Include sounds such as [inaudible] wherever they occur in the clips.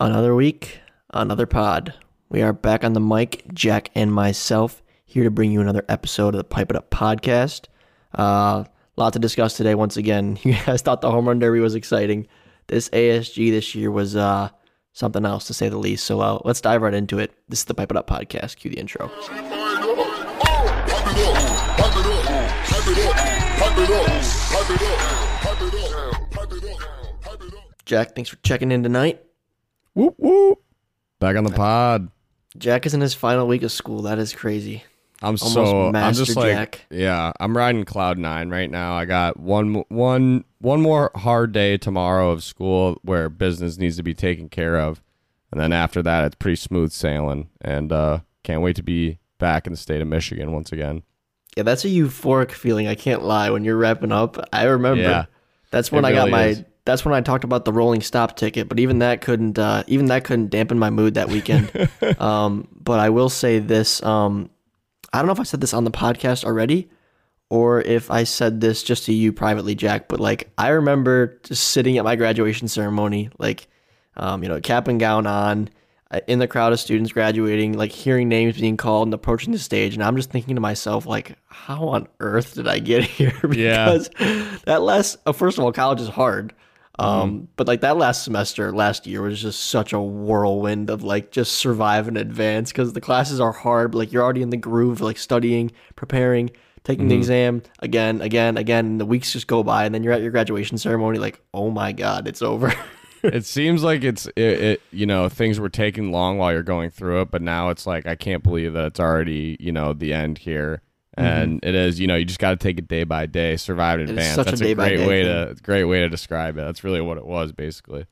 Another week, another pod. We are back on the mic, Jack and myself, here to bring you another episode of the Pipe It Up podcast. Uh, lot to discuss today. Once again, [laughs] you guys thought the home run derby was exciting. This ASG this year was uh, something else to say the least. So uh, let's dive right into it. This is the Pipe It Up podcast. Cue the intro. Jack, thanks for checking in tonight. Whoop whoop. Back on the pod. Jack is in his final week of school. That is crazy. I'm Almost so I'm just like Jack. yeah, I'm riding cloud 9 right now. I got one one one more hard day tomorrow of school where business needs to be taken care of. And then after that it's pretty smooth sailing and uh can't wait to be back in the state of Michigan once again. Yeah, that's a euphoric feeling. I can't lie. When you're wrapping up, I remember. Yeah. that's when I got my. is. That's when I talked about the rolling stop ticket. But even that couldn't. Uh, even that couldn't dampen my mood that weekend. [laughs] um, but I will say this. Um, I don't know if I said this on the podcast already, or if I said this just to you privately, Jack. But like, I remember just sitting at my graduation ceremony, like, um, you know, cap and gown on, uh, in the crowd of students graduating, like hearing names being called and approaching the stage, and I'm just thinking to myself, like, how on earth did I get [laughs] here? Yeah. because that last, uh, first of all, college is hard. Um, Mm-hmm. but like that last semester, last year was just such a whirlwind of like just survive and advance because the classes are hard. But like you're already in the groove, like studying, preparing, taking Mm-hmm. the exam again, again, again. And the weeks just go by, and then you're at your graduation ceremony, like, oh my god, it's over. [laughs] it seems like it's it, it you know things were taking long while you're going through it but now it's like i can't believe that it's already you know the end here and it is you know you just got to take it day by day survive in Mm-hmm. It advance such a that's a, day-by-day great way thing. to great way to describe it that's really what it was basically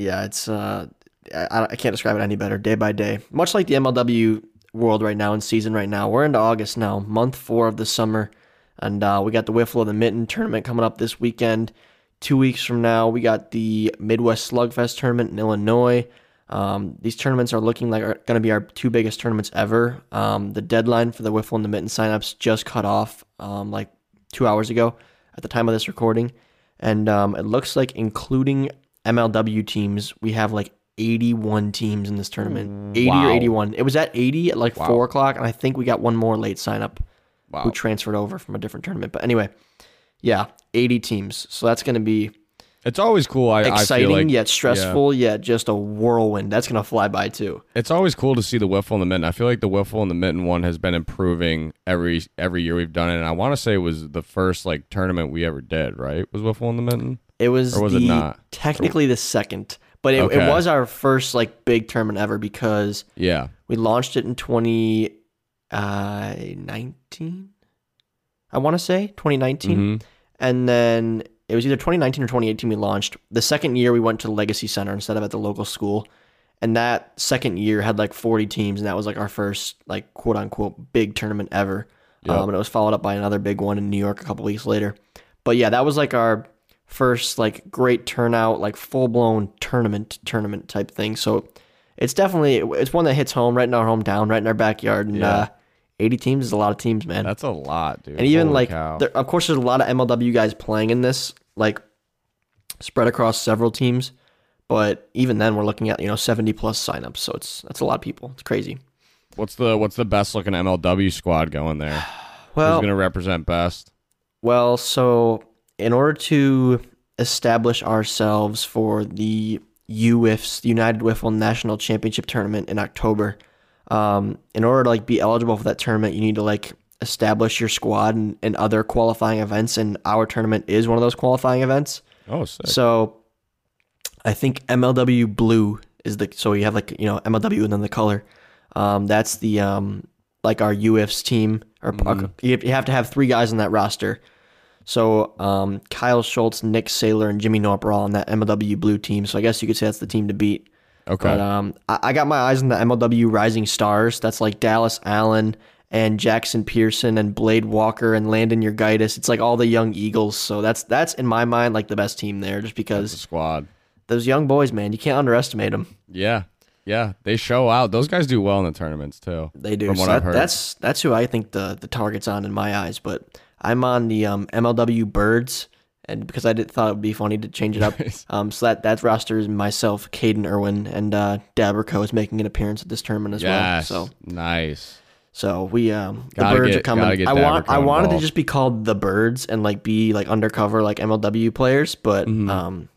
yeah, it's uh, I, I can't describe it any better. Day by day, much like the MLW world right now in season right now. We're into August now, month four of the summer, and uh, we got the Wiffle of the Mitten tournament coming up this weekend. Two weeks from now, we got the Midwest Slugfest tournament in Illinois. Um, these tournaments are looking like are going to be our two biggest tournaments ever. Um, the deadline for the Wiffle and the Mitten signups just cut off um, like two hours ago at the time of this recording. And um, it looks like, including MLW teams, we have like 81 teams in this tournament. 80 Wow. or 81. It was at 80 at like Wow. 4 o'clock, and I think we got one more late sign up wow who transferred over from a different tournament. But anyway, yeah, 80 teams. So that's going to be it's always cool i, I exciting feel like yet stressful yet just a whirlwind. That's going to fly by too. it's always cool to see the wiffle and the mitten i feel like the wiffle and the mitten one has been improving every every year we've done it and i want to say it was the first like tournament we ever did right was wiffle and the mitten It was, Or was it not? technically the second, but it, it was our first like big tournament ever because yeah we launched it in 2019. I want to say 2019. Mhm. And then it was either 2019 or 2018 we launched. The second year we went to the Legacy Center instead of at the local school. And that second year had like 40 teams, and that was like our first like quote unquote big tournament ever. Yep. Um, and it was followed up by another big one in New York a couple weeks later. But yeah, that was like our first like great turnout, like full blown tournament tournament type thing. So it's definitely it's one that hits home right in our hometown, right in our backyard. And Yeah. uh, 80 teams is a lot of teams, man. That's a lot, dude. And even Holy like, there, of course, there's a lot of MLW guys playing in this, like spread across several teams. But even then, we're looking at you know 70 plus signups, so it's that's a lot of people. It's crazy. what's the what's the best looking MLW squad going there? [sighs] Well, Who's gonna represent best? well, so in order to establish ourselves for the UWIFs, the United Wiffle National Championship tournament in October, um, in order to like be eligible for that tournament, you need to like establish your squad and, and other qualifying events, and our tournament is one of those qualifying events. Oh, sick. So I think MLW blue is the so you have like you know MLW and then the color. Um, that's the um like our UFs team or you have- you have to have three guys on that roster. So um, Kyle Schultz, Nick Saylor, and Jimmy Norp are all on that MLW blue team. So I guess you could say that's the team to beat. okay. But um, I, I got my eyes on the MLW Rising Stars. That's like Dallas Allen and Jackson Pearson and Blade Walker and Landon Urgitis. It's like all the young Eagles. So that's that's in my mind like the best team there, just the because squad. those young boys, man, you can't underestimate them. Yeah, yeah. They show out. Those guys do well in the tournaments too. They do. From So what that- I've heard. That's that's who I think the the target's on in my eyes. But I'm on the um, MLW Birds, and because I did, thought it would be funny to change it up. [laughs] um, so that that roster is myself, Caden Irwin, and uh, Dabrico is making an appearance at this tournament as yes. well. So nice. So we um the Gotta birds get- are coming. I want I wanted to just be called the birds and like be like undercover like MLW players, but um,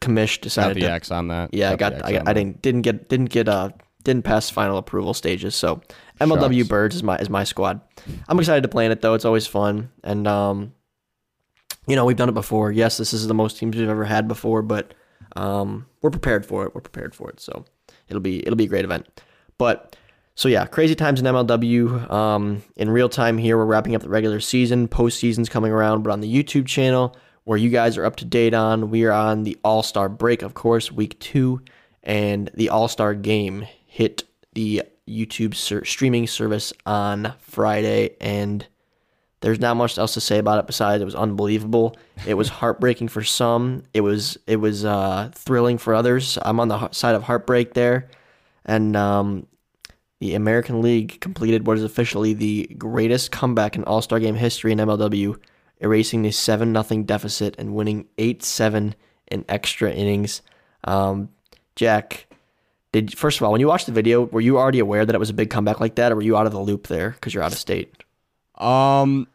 Commish Got decided the to X on that. yeah, I got I, got, I that. didn't didn't get didn't get uh didn't pass final approval stages. So MLW Shucks. Birds is my is my squad. I'm excited to play in it though. It's always fun and um you know, we've done it before. Yes, this is the most teams we've ever had before, but um we're prepared for it. We're prepared for it. So it'll be it'll be a great event. But so yeah, crazy times in MLW. Um, in real time here, we're wrapping up the regular season. Postseason's coming around, but on the YouTube channel, where you guys are up to date on, we are on the All Star break, of course, week two, and the All Star game hit the YouTube ser- streaming service on Friday, and there's not much else to say about it besides it was unbelievable. It was heartbreaking for some. It was it was uh, thrilling for others. I'm on the side of heartbreak there, and um, the American League completed what is officially the greatest comeback in All Star Game history in MLW, erasing the seven 0 deficit and winning eight seven in extra innings. Um, Jack, did first of all when you watched the video, were you already aware that it was a big comeback like that, or were you out of the loop there because you're out of state? Um,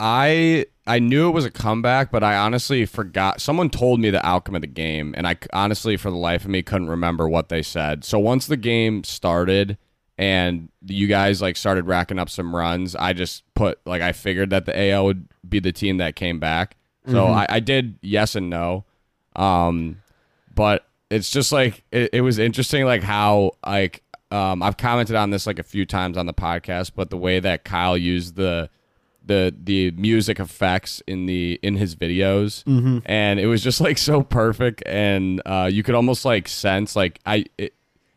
I I knew it was a comeback, but I honestly forgot. Someone told me the outcome of the game, and I honestly, for the life of me, couldn't remember what they said. So once the game started and you guys like started racking up some runs, I just put like I figured that the AL would be the team that came back. So I, I did yes and no. Um, but it's just like it, it was interesting, like how like um I've commented on this like a few times on the podcast, but the way that Kyle used the the the music effects in the in his videos and it was just like so perfect and uh you could almost like sense like i it,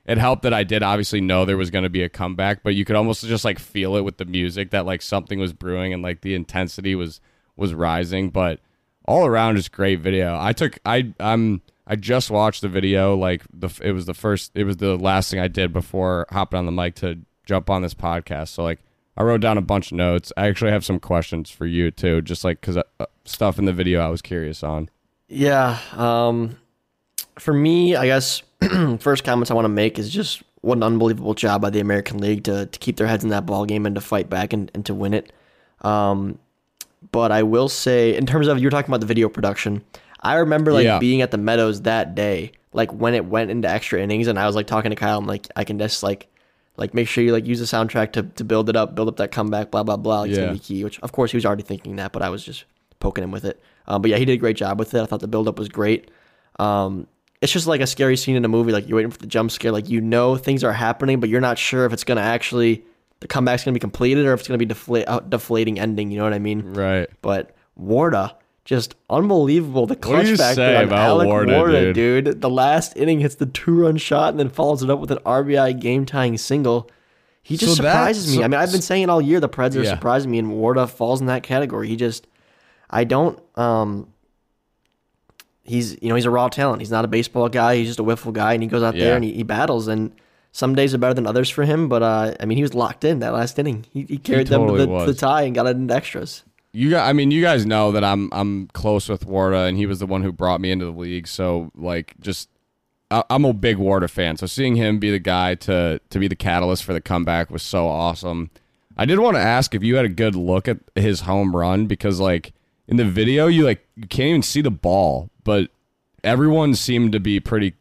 it helped that i did obviously know there was going to be a comeback but you could almost just like feel it with the music that like something was brewing and like the intensity was was rising but all around just great video i took i i'm i just watched the video like the it was the first it was the last thing i did before hopping on the mic to jump on this podcast so like I wrote down a bunch of notes. I actually have some questions for you too, just like because uh, stuff in the video I was curious on. Yeah. Um, for me, I guess [clears throat] first comments I want to make is just what an unbelievable job by the American League to, to keep their heads in that ball game and to fight back and, and to win it. Um, but I will say, in terms of you were talking about the video production, I remember like Yeah. being at the Meadows that day, like when it went into extra innings, and I was like talking to Kyle, I'm like, I can just like, like make sure you like use the soundtrack to, to build it up, build up that comeback, blah blah blah. Like, It's gonna be key. Which of course he was already thinking that, but I was just poking him with it. Um, but yeah, he did a great job with it. I thought the build up was great. Um, it's just like a scary scene in a movie. Like you're waiting for the jump scare. Like you know things are happening, but you're not sure if it's gonna actually the comeback's gonna be completed or if it's gonna be deflate out deflating ending. You know what I mean? Right. But Warda, just unbelievable. The clutch you factor on about Alec Warda, Warda, dude? dude. The last inning hits the two run shot and then follows it up with an RBI game tying single. He just So surprises me. so- I mean, I've been saying it all year. The Preds are Yeah. surprising me, and Warda falls in that category. He just, I don't. um He's you know he's a raw talent. He's not a baseball guy. He's just a wiffle guy, and he goes out there and he, he battles. And some days are better than others for him. But uh I mean, he was locked in that last inning. He, he carried totally them to the, the tie and got it into extras. You got. I mean, you guys know that I'm I'm close with Warda, and he was the one who brought me into the league. So like, just I, I'm a big Warda fan. So seeing him be the guy to to be the catalyst for the comeback was so awesome. I did want to ask if you had a good look at his home run because like in the video you like you can't even see the ball, but everyone seemed to be pretty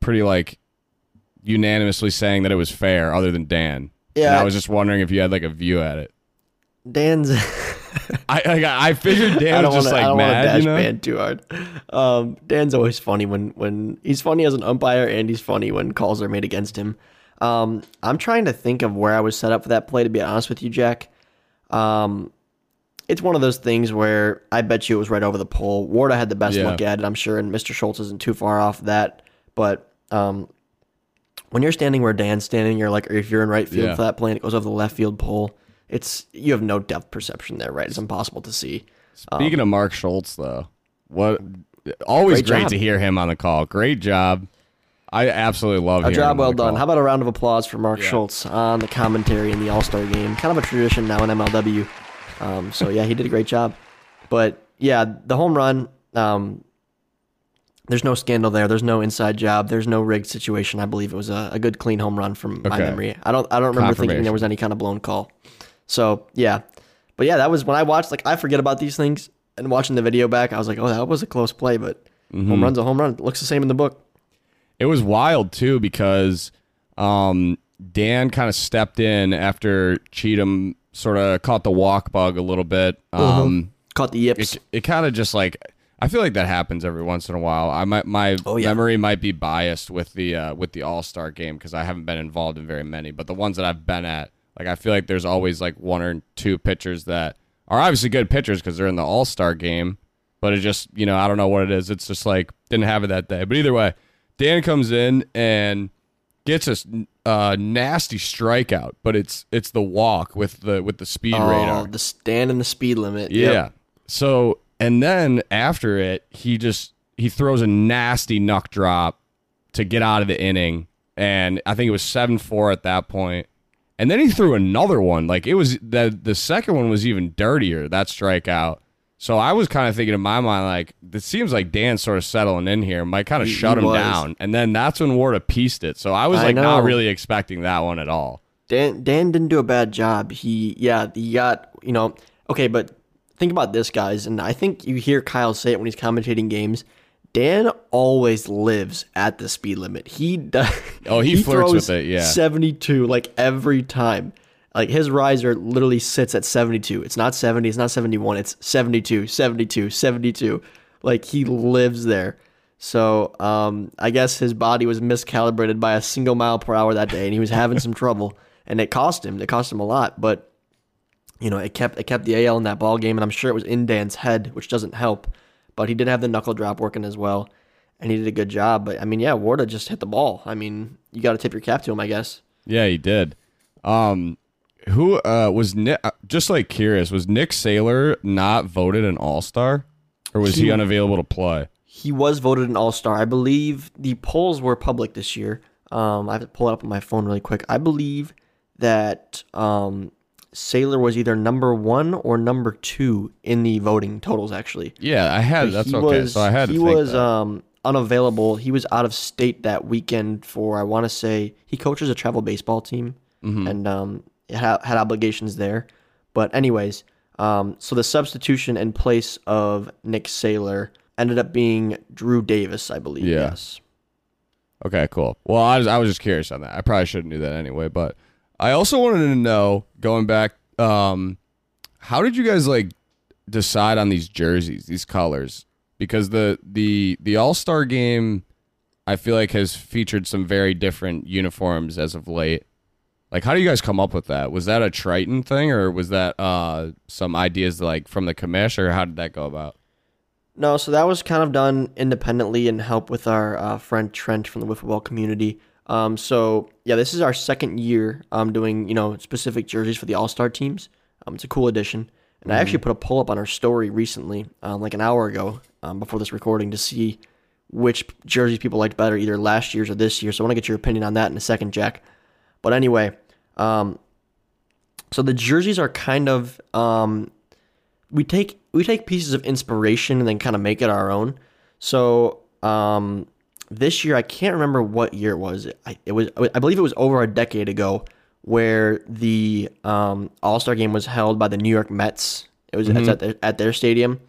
pretty like unanimously saying that it was fair, other than Dan. And Yeah. I was just wondering if you had like a view at it. Dan's. [laughs] I I, I figured [laughs] Dan was just. I like don't mad, dash you know. too hard. Um, Dan's always funny when when he's funny as an umpire, and he's funny when calls are made against him. Um, I'm trying to think of where I was set up for that play. To be honest with you, Jack, um, it's one of those things where I bet you it was right over the pole. Warda had the best Yeah. look at it, I'm sure, and Mr. Schultz isn't too far off that. But um, when you're standing where Dan's standing, you're like, or if you're in right field Yeah. for that play and it goes over the left field pole, it's you have no depth perception there, right? It's impossible to see. Speaking of Mark Schultz, though, what always Great great, to hear him on the call. Great job. I absolutely love A job well done. call. How about a round of applause for Mark Schultz on the commentary in the All Star game? Kind of a tradition now in MLW. Um, so yeah, he did a great job. But yeah, the home run. Um, there's no scandal there. There's no inside job. There's no rigged situation. I believe it was a, a good, clean home run from my memory. I don't I don't remember thinking there was any kind of blown call. So yeah, but yeah, that was when I watched. Like I forget about these things, and watching the video back, I was like, oh, that was a close play, but Mm-hmm. home run's a home run. It looks the same in the book. It was wild too because um, Dan kind of stepped in after Cheatham sort of caught the walk bug a little bit. Um, Caught the yips. It, it kind of just like I feel like that happens every once in a while. I might my Oh, yeah. memory might be biased with the uh, with the All Star game because I haven't been involved in very many, but the ones that I've been at, like I feel like there's always like one or two pitchers that are obviously good pitchers because they're in the All Star game, but it just you know I don't know what it is. It's just like didn't have it that day. But either way, Dan comes in and gets a uh, nasty strikeout, but it's it's the walk with the with the speed radar. Oh, the stand and the speed limit. Yeah. Yep. So and then after it, he just he throws a nasty knuck drop to get out of the inning, and I think it was seven four at that point. And then he threw another one. Like it was the the second one was even dirtier. That strikeout. So I was kind of thinking in my mind, like it seems like Dan's sort of settling in here, might kind of He- shut he him was. down. And then that's when Warda pieced it. So I was I like not really expecting that one at all. Dan Dan didn't do a bad job. He yeah, he got you know okay, but think about this, guys, and I think you hear Kyle say it when he's commentating games. Dan always lives at the speed limit. He does. Oh, he flirts with it, yeah. seventy two like every time. Like his riser literally sits at 72. It's not 70, it's not 71, it's 72, 72, 72. Like he lives there. So, um, I guess his body was miscalibrated by a single mile per hour that day and he was having some [laughs] trouble and it cost him. It cost him a lot, but you know, it kept it kept the AL in that ball game and I'm sure it was in Dan's head, which doesn't help. But he did have the knuckle drop working as well. And he did a good job. But I mean, yeah, Warda just hit the ball. I mean, you got to tip your cap to him, I guess. Yeah, he did. Um, who uh, was Nick? uh, Just like curious, was Nick Saylor not voted an All Star, or was he, He- unavailable to play? He was voted an All Star. I believe the polls were public this year. Um, I have to pull it up on my phone really quick. I believe that um, Saylor was either number one or number two in the voting totals. Actually, Yeah, I had. But That's okay. Was, so I had to he was um, unavailable. He was out of state that weekend for I want to say he coaches a travel baseball team Mm-hmm. and um, had, had obligations there. But anyways, um, so the substitution in place of Nick Saylor ended up being Drew Davis, I believe. Yeah. Yes. Okay, cool. Well, I was I was just curious on that. I probably shouldn't do that anyway, but I also wanted to know going back um how did you guys like decide on these jerseys, these colors? Because the the the All-Star game I feel like has featured some very different uniforms as of late. Like how do you guys come up with that? Was that a Triton thing or was that uh some ideas like from the commish or how did that go about? No, so that was kind of done independently and help with our uh, friend Trent from the wiffle ball community. Um, so yeah, this is our second year um, doing you know specific jerseys for the All Star teams. Um, it's a cool addition, and I actually put a poll up on our story recently, um, like an hour ago, um, before this recording, to see which jerseys people liked better, either last year's or this year. So I want to get your opinion on that in a second, Jack. But anyway, um, so the jerseys are kind of um, we take we take pieces of inspiration and then kind of make it our own. So um, this year, I can't remember what year it was. I, it was I believe it was over a decade ago where the um, All Star game was held by the New York Mets. It was it's at, their, at their stadium.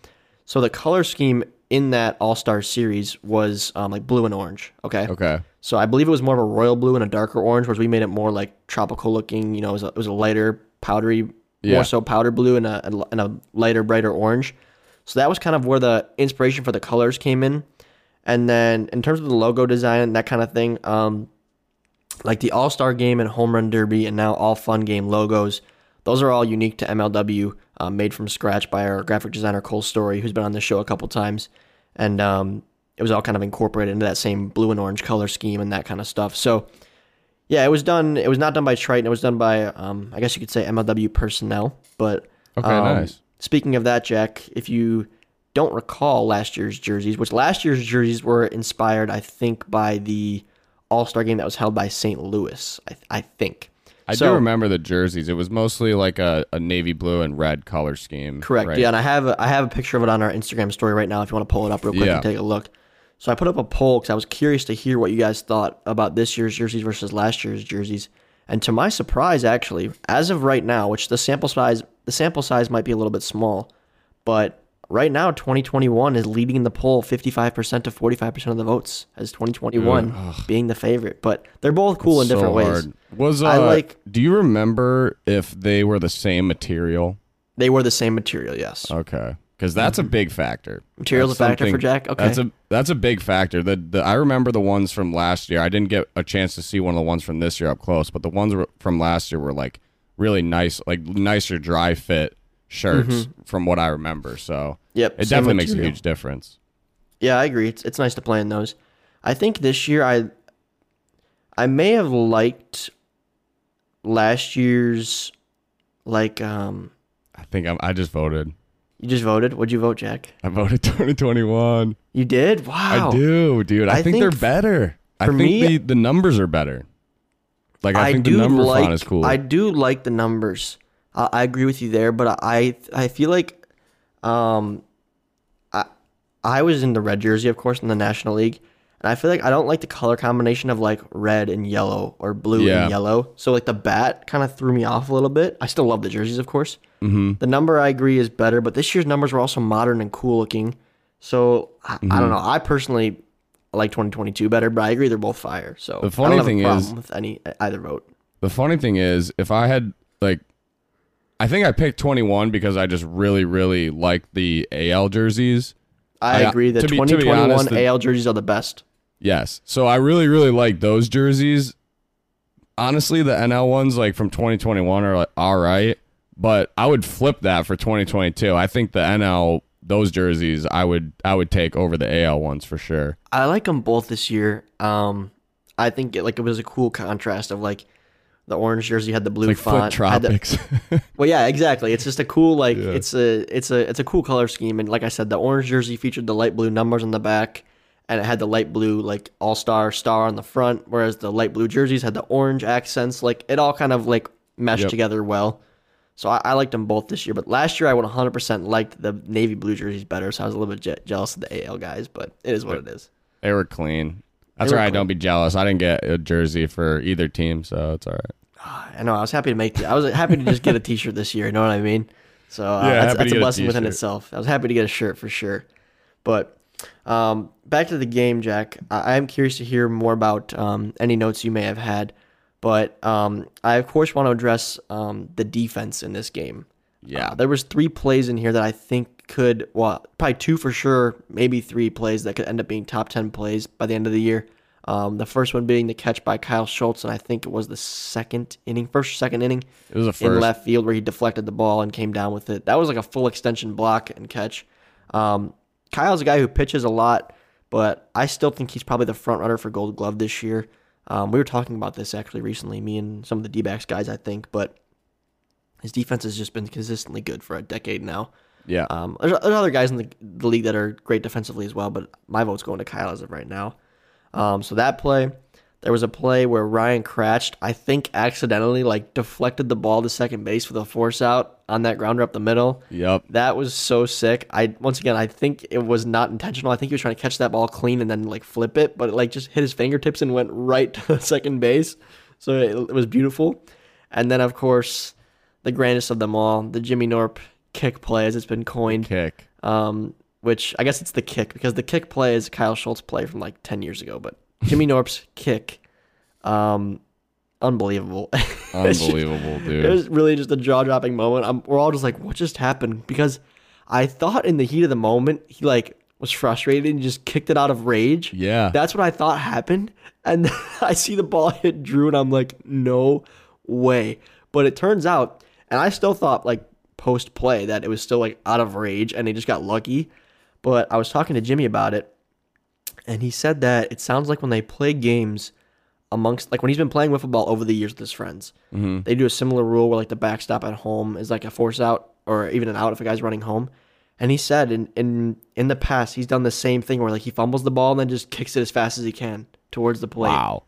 So the color scheme in that All Star series was um, like blue and orange. Okay. Okay. So I believe it was more of a royal blue and a darker orange, whereas we made it more like tropical looking. You know, it was a, it was a lighter, powdery, Yeah. more so powder blue and a, and a lighter, brighter orange. So that was kind of where the inspiration for the colors came in. And then in terms of the logo design and that kind of thing, um, like the All Star Game and Home Run Derby and now All Fun Game logos, those are all unique to MLW, uh, made from scratch by our graphic designer Cole Story, who's been on the show a couple times, and um, it was all kind of incorporated into that same blue and orange color scheme and that kind of stuff. So, yeah, it was done. It was not done by Triton. It was done by, um, I guess you could say MLW personnel. But Okay, um, nice. Speaking of that, Jack, if you don't recall last year's jerseys, which last year's jerseys were inspired, I think, by the All Star game that was held by St. Louis. I, I think. I So- do remember the jerseys. It was mostly like a, a navy blue and red color scheme. Correct. right? Yeah, and I have a, I have a picture of it on our Instagram story right now. If you want to pull it up real quick Yeah. and take a look. So I put up a poll because I was curious to hear what you guys thought about this year's jerseys versus last year's jerseys. And to my surprise, actually, as of right now, which the sample size the sample size might be a little bit small, but right now 2021 is leading the poll 55% to 45% of the votes as 2021 being the favorite. But they're both cool in So different ways. hard. Was uh, I like- Do you remember if they were the same material? They were the same material, yes. Okay, because that's a big factor. Material's That's a factor for Jack? Okay. That's a that's a big factor. The, the I remember the ones from last year. I didn't get a chance to see one of the ones from this year up close, but the ones from last year were like really nice, like nicer dry fit shirts from what I remember. So Yep, it definitely makes a huge difference. Yeah, I agree. It's it's nice to play in those. I think this year I I may have liked last year's like um I think I'm, I just voted. You just voted. What'd you vote, Jack? I voted [laughs] 2021. You did? Wow. I do, dude. I, I think, think they're better. I for think me- the, the numbers are better. Like I, think do the number like font is cool. I do like the numbers. I, I agree with you there, but I I feel like um I I was in the red jersey, of course, in the National League. And I feel like I don't like the color combination of like red and yellow or blue Yeah. and yellow. So like the bat kind of threw me off a little bit. I still love the jerseys, of course. Mm-hmm. The number I agree is better, but this year's numbers were also modern and cool looking. So I, I Mm-hmm. don't know. I personally like 2022 better, but I agree they're both fire. So The I funny thing is- with any either vote. The funny thing is, if I had like, I think I picked 21 because I just really, really like the AL jerseys. I, I- agree that to be- be 2021 honest, the- AL jerseys are the best. Yes, so I really, really like those jerseys. Honestly, the NL ones like from 2021 are like all right, but I would flip that for 2022. I think the NL those jerseys I would I would take over the AL ones for sure. I like them both this year. Um, I think it, like it was a cool contrast of like the orange jersey had the blue Like Foot font. had the- Tropics. [laughs] well, yeah, exactly. It's just a cool like Yeah. it's a it's a it's a cool color scheme, and like I said, the orange jersey featured the light blue numbers on the back, and it had the light blue like all star star on the front, whereas the light blue jerseys had the orange accents. Like it all kind of like meshed Yep. together well. So I, I liked them both this year, but last year I would 100% liked the navy blue jerseys better. So I was a little bit je- jealous of the AL guys, but it is what it is. they were clean. That's were right. clean. Don't be jealous. I didn't get a jersey for either team, so it's all right. I know. I was happy to make. I was happy to just get a T-shirt this year. You know what I mean? So uh, Yeah, that's, that's a get a blessing within itself. I was happy to get a shirt for sure. But um, back to the game, Jack. I I am curious to hear more about um, any notes you may have had. But um, I of course want to address um, the defense in this game. Yeah. Uh, there was three plays in here that I think could, well, probably two for sure, maybe three plays that could end up being top ten plays by the end of the year. Um, the first one being the catch by Kyle Schultz, and I think it was the second inning, first or second inning It was a in left field where he deflected the ball and came down with it. That was like a full extension block and catch. Um, Kyle's a guy who pitches a lot, but I still think he's probably the front runner for Gold Glove this year. Um, we were talking about this actually recently, me and some of the D backs guys, I think, but his defense has just been consistently good for a decade now. Yeah. Um, there's, there's other guys in the, the league that are great defensively as well, but my vote's going to Kyle as of right now. Um, so that play, there was a play where Ryan Cratched, I think accidentally, like deflected the ball to second base with a force out on that grounder up the middle. Yep. That was so sick. I once again, I think it was not intentional. I think he was trying to catch that ball clean and then like flip it, but it like just hit his fingertips and went right [laughs] to second base. So it, it was beautiful. And then of course, the grandest of them all, the Jimmy Norp kick play, as it's been coined Kick. um, which I guess it's the kick because the kick play is Kyle Schultz play from like 10 years ago, but Jimmy Norp's kick, um, unbelievable. [laughs] Unbelievable, dude. It was really just a jaw dropping moment. I'm, we're all just like, what just happened? Because I thought in the heat of the moment, he like was frustrated and just kicked it out of rage. Yeah. That's what I thought happened. And [laughs] I see the ball hit Drew and I'm like, no way. But it turns out, and I still thought like post play that it was still like out of rage and he just got lucky. But I was talking to Jimmy about it and he said that it sounds like when they play games amongst like when he's been playing wiffle ball over the years with his friends, mm-hmm. they do a similar rule where like the backstop at home is like a force out or even an out if a guy's running home. And he said in in in the past he's done the same thing where like he fumbles the ball and then just kicks it as fast as he can towards the plate. wow.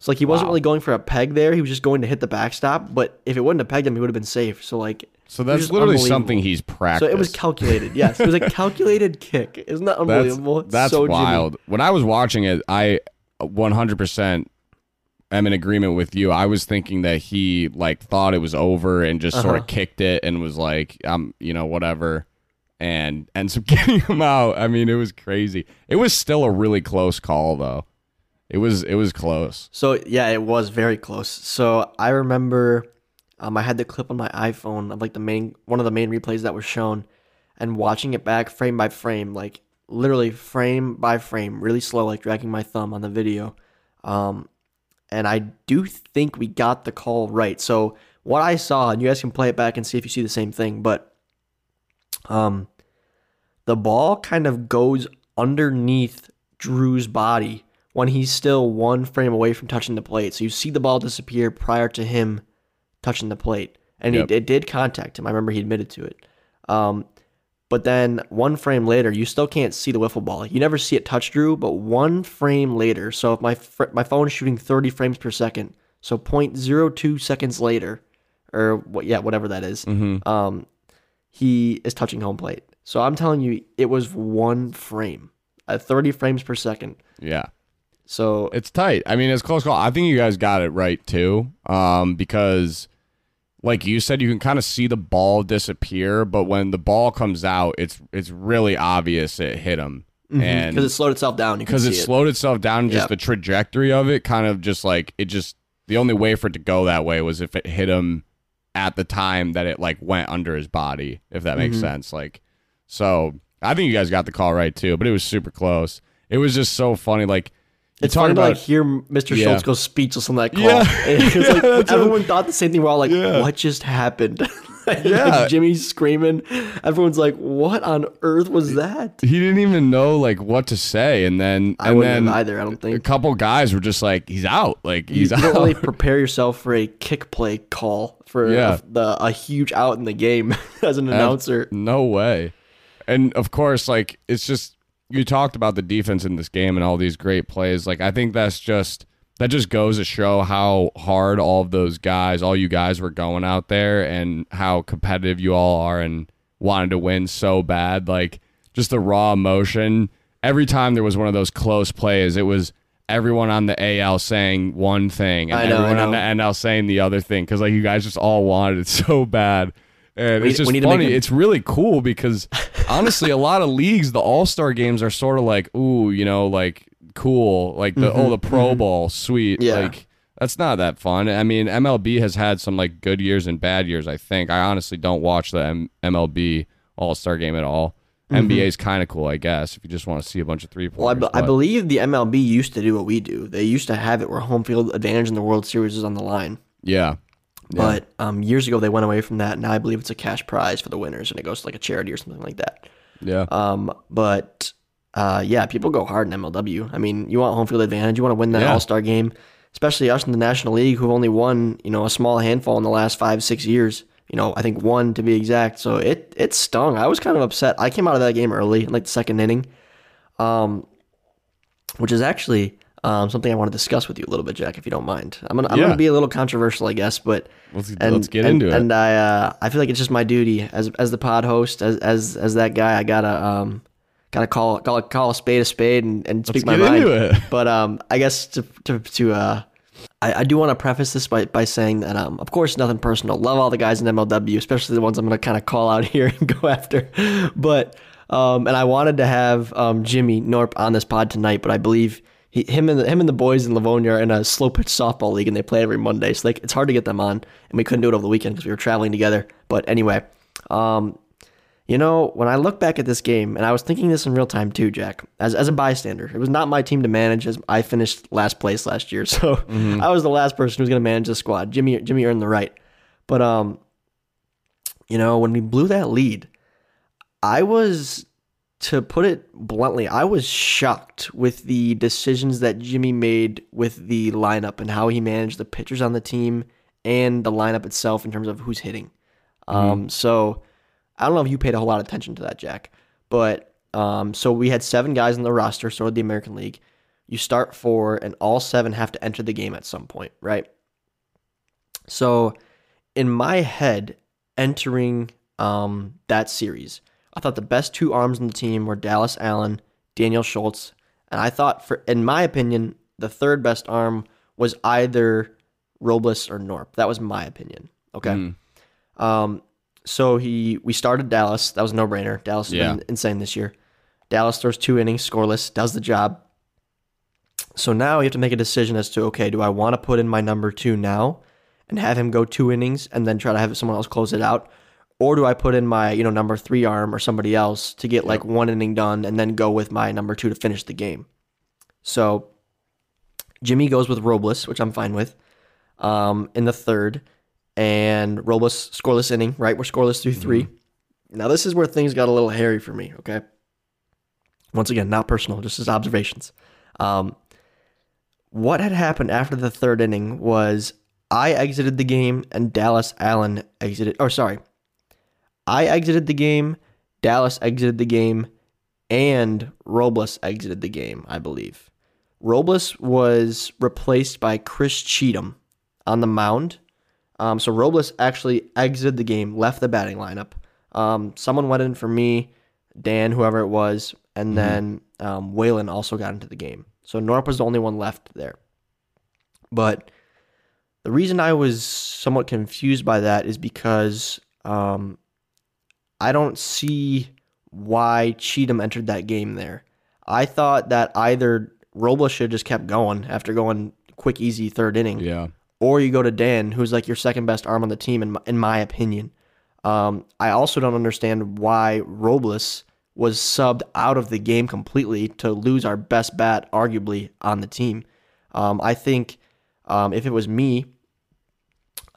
So like he wasn't Wow. really going for a peg there. He was just going to hit the backstop. But if it wouldn't have pegged him, he would have been safe. So like, So that's literally something he's practiced. So it was calculated. Yes, it was a [laughs] calculated kick. Isn't that unbelievable? It's that's so Jimmy. wild. When I was watching it, I 100% am in agreement with you. I was thinking that he like thought it was over and just sort Uh-huh. of kicked it and was like, um, you know, whatever, and ends up [laughs] getting him out. I mean, it was crazy. It was still a really close call though. It was it was close. So yeah, it was very close. So I remember um, I had the clip on my iPhone of like the main one of the main replays that was shown, and watching it back frame by frame, like literally frame by frame, really slow, like dragging my thumb on the video. Um, and I do think we got the call right. So what I saw, and you guys can play it back and see if you see the same thing, but um, the ball kind of goes underneath Drew's body when he's still one frame away from touching the plate. So you see the ball disappear prior to him touching the plate, and Yep. he, it did contact him. I remember he admitted to it. Um, but then one frame later, you still can't see the wiffle ball. You never see it touch Drew, but one frame later. So if my fr- my phone is shooting 30 frames per second, so 0.02 seconds later, or what? Yeah, whatever that is, um, he is touching home plate. So I'm telling you, it was one frame at 30 frames per second. Yeah. So It's tight. I mean, it's close call. I think you guys got it right too, um, because, like you said, you can kind of see the ball disappear, but when the ball comes out, it's it's really obvious it hit him, and because it slowed itself down, because it it. slowed itself down, just Yep. the trajectory of it, kind of just like it just the only way for it to go that way was if it hit him at the time that it like went under his body, if that makes Mm-hmm. sense. Like, so I think you guys got the call right too, but it was super close. It was just so funny, like. It's funny to like hear Mr. Yeah. Schultz go speechless on that call. Yeah. [laughs] It's like [laughs] Yeah, everyone thought the same thing. We're all like, Yeah. "What just happened?" [laughs] Yeah. Jimmy's screaming. Everyone's like, "What on earth was that?" he didn't even know like what to say and then I and wouldn't then have either. I don't think. a couple guys were just like he's out like he's you out really prepare yourself for a kick play call for Yeah. a, the a huge out in the game as an announcer. no way and of course like it's just you talked about the defense in this game and all these great plays. Like i think that's just that just goes to show how hard all of those guys all you guys were going out there and how competitive you all are and wanted to win so bad. Like just the raw emotion. Every time there was one of those close plays it was everyone on the AL saying one thing and I know, everyone on the NL saying the other thing because like you guys just all wanted it [laughs] so bad and We- it's just we need to make funny it- it's really cool because [laughs] honestly a lot of leagues the all-star games are sort of like ooh you know like cool like the oh the pro bowl sweet Mm-hmm. Yeah. like that's not that fun i mean mlb has had some like good years and bad years i think i honestly don't watch the M- mlb all-star game at all nba is kind of cool i guess if you just want to see a bunch of three Well, I, be- I believe the MLB used to do what we do. They used to have it where home field advantage in the World Series is on the line. yeah But um, years ago, they went away from that. Now I believe it's a cash prize for the winners, and it goes to like a charity or something like that. yeah Um, but uh, yeah, people go hard in MLW. I mean, you want home field advantage. You want to win that Yeah. All Star game, especially us in the National League, who've only won you know a small handful in the last five six years. You know, I think one to be exact. So it it stung. I was kind of upset. I came out of that game early, in like the second inning, um, which is actually. Um, something I want to discuss with you a little bit, Jack, if you don't mind. I'm gonna I'm Yeah. gonna be a little controversial, I guess, but let's, and, let's get and- into it And I, uh, I feel like it's just my duty as as the pod host, as as as that guy. I gotta um, gotta call call call a spade a spade and, and speak my get mind. into it. But um, I guess to to to uh, I, I do want to preface this by by saying that um, of course, nothing personal. Love all the guys in MLW, especially the ones I'm gonna kind of call out [laughs] here and go after. But um, and I wanted to have um Jimmy Norp on this pod tonight, but I believe. He, him and the, him and the boys in Livonia are in a slow pitch softball league, and they play every Monday. So like, it's hard to get them on, and we couldn't do it over the weekend because we were traveling together. But anyway, um, you know, when I look back at this game, and I was thinking this in real time too, Jack, as, as a bystander, it was not my team to manage as I finished last place last year. [laughs] So I was the last person who was going to manage the squad. Jimmy, Jimmy earned the right. But, um, you know, when we blew that lead, I was, to put it bluntly, I was shocked with the decisions that Jimmy made with the lineup and how he managed the pitchers on the team and the lineup itself in terms of who's hitting. Um, so I don't know if you paid a whole lot of attention to that, Jack, but um, so we had seven guys in the roster, so did the American League. you start four, and all seven have to enter the game at some point, right? So, in my head, entering um, that series, I thought the best two arms on the team were Dallas Allen, Daniel Schultz, and I thought, for in my opinion, the third best arm was either Robles or Norp. That was my opinion. Okay. Mm. Um, so he we started Dallas. That was no brainer. Dallas has Yeah. been insane this year. Dallas throws two innings, scoreless, does the job. So now you have to make a decision as to okay, do I want to put in my number two now and have him go two innings and then try to have someone else close it out, or do I put in my you know number three arm or somebody else to get like one inning done and then go with my number two to finish the game? So Jimmy goes with Robles, which I'm fine with, um, in the third, and Robles scoreless inning. Right, we're scoreless through 3 Now this is where things got a little hairy for me. Okay, once again, not personal, just as observations. Um, what had happened after the third inning was I exited the game and Dallas Allen exited. Or sorry, I exited the game, Dallas exited the game, and Robles exited the game. I believe Robles was replaced by Chris Cheatham on the mound. Um, so Robles actually exited the game, left the batting lineup. Um, someone went in for me, Dan, whoever it was, and then um, Waylon also got into the game. So Norp was the only one left there. But the reason I was somewhat confused by that is because um, I don't see why Cheatham entered that game there. I thought that either Robles should have just kept going after going quick, easy third inning, Yeah. or you go to Dan, who's like your second best arm on the team, in my, in my opinion. Um, I also don't understand why Robles was subbed out of the game completely to lose our best bat, arguably, on the team. Um, I think um, if it was me,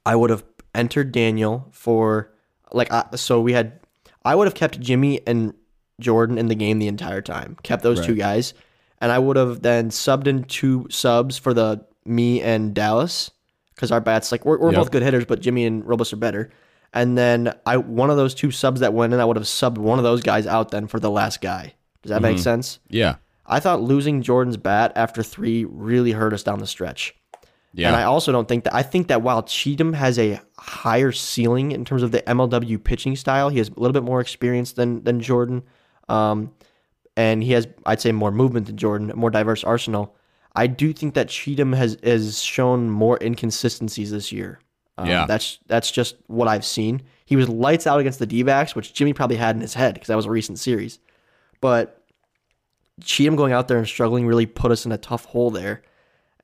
I would have entered Daniel for like I, so we had I would have kept Jimmy and Jordan in the game the entire time, kept those two guys, and I would have then subbed in two subs for the me and Dallas because our bats like we're, we're Yep. both good hitters, but Jimmy and Robles are better. And then I one of those two subs that went in, I would have subbed one of those guys out then for the last guy. Does that make mm-hmm. sense? Yeah. I thought losing Jordan's bat after three really hurt us down the stretch. Yeah. And I also don't think that I think that while Cheatham has a higher ceiling in terms of the MLW pitching style, he has a little bit more experience than than Jordan, um, and he has I'd say more movement than Jordan, a more diverse arsenal. I do think that Cheatham has has shown more inconsistencies this year. Um, Yeah. that's that's just what I've seen. He was lights out against the D-backs, which Jimmy probably had in his head because that was a recent series, but Cheatham going out there and struggling really put us in a tough hole there.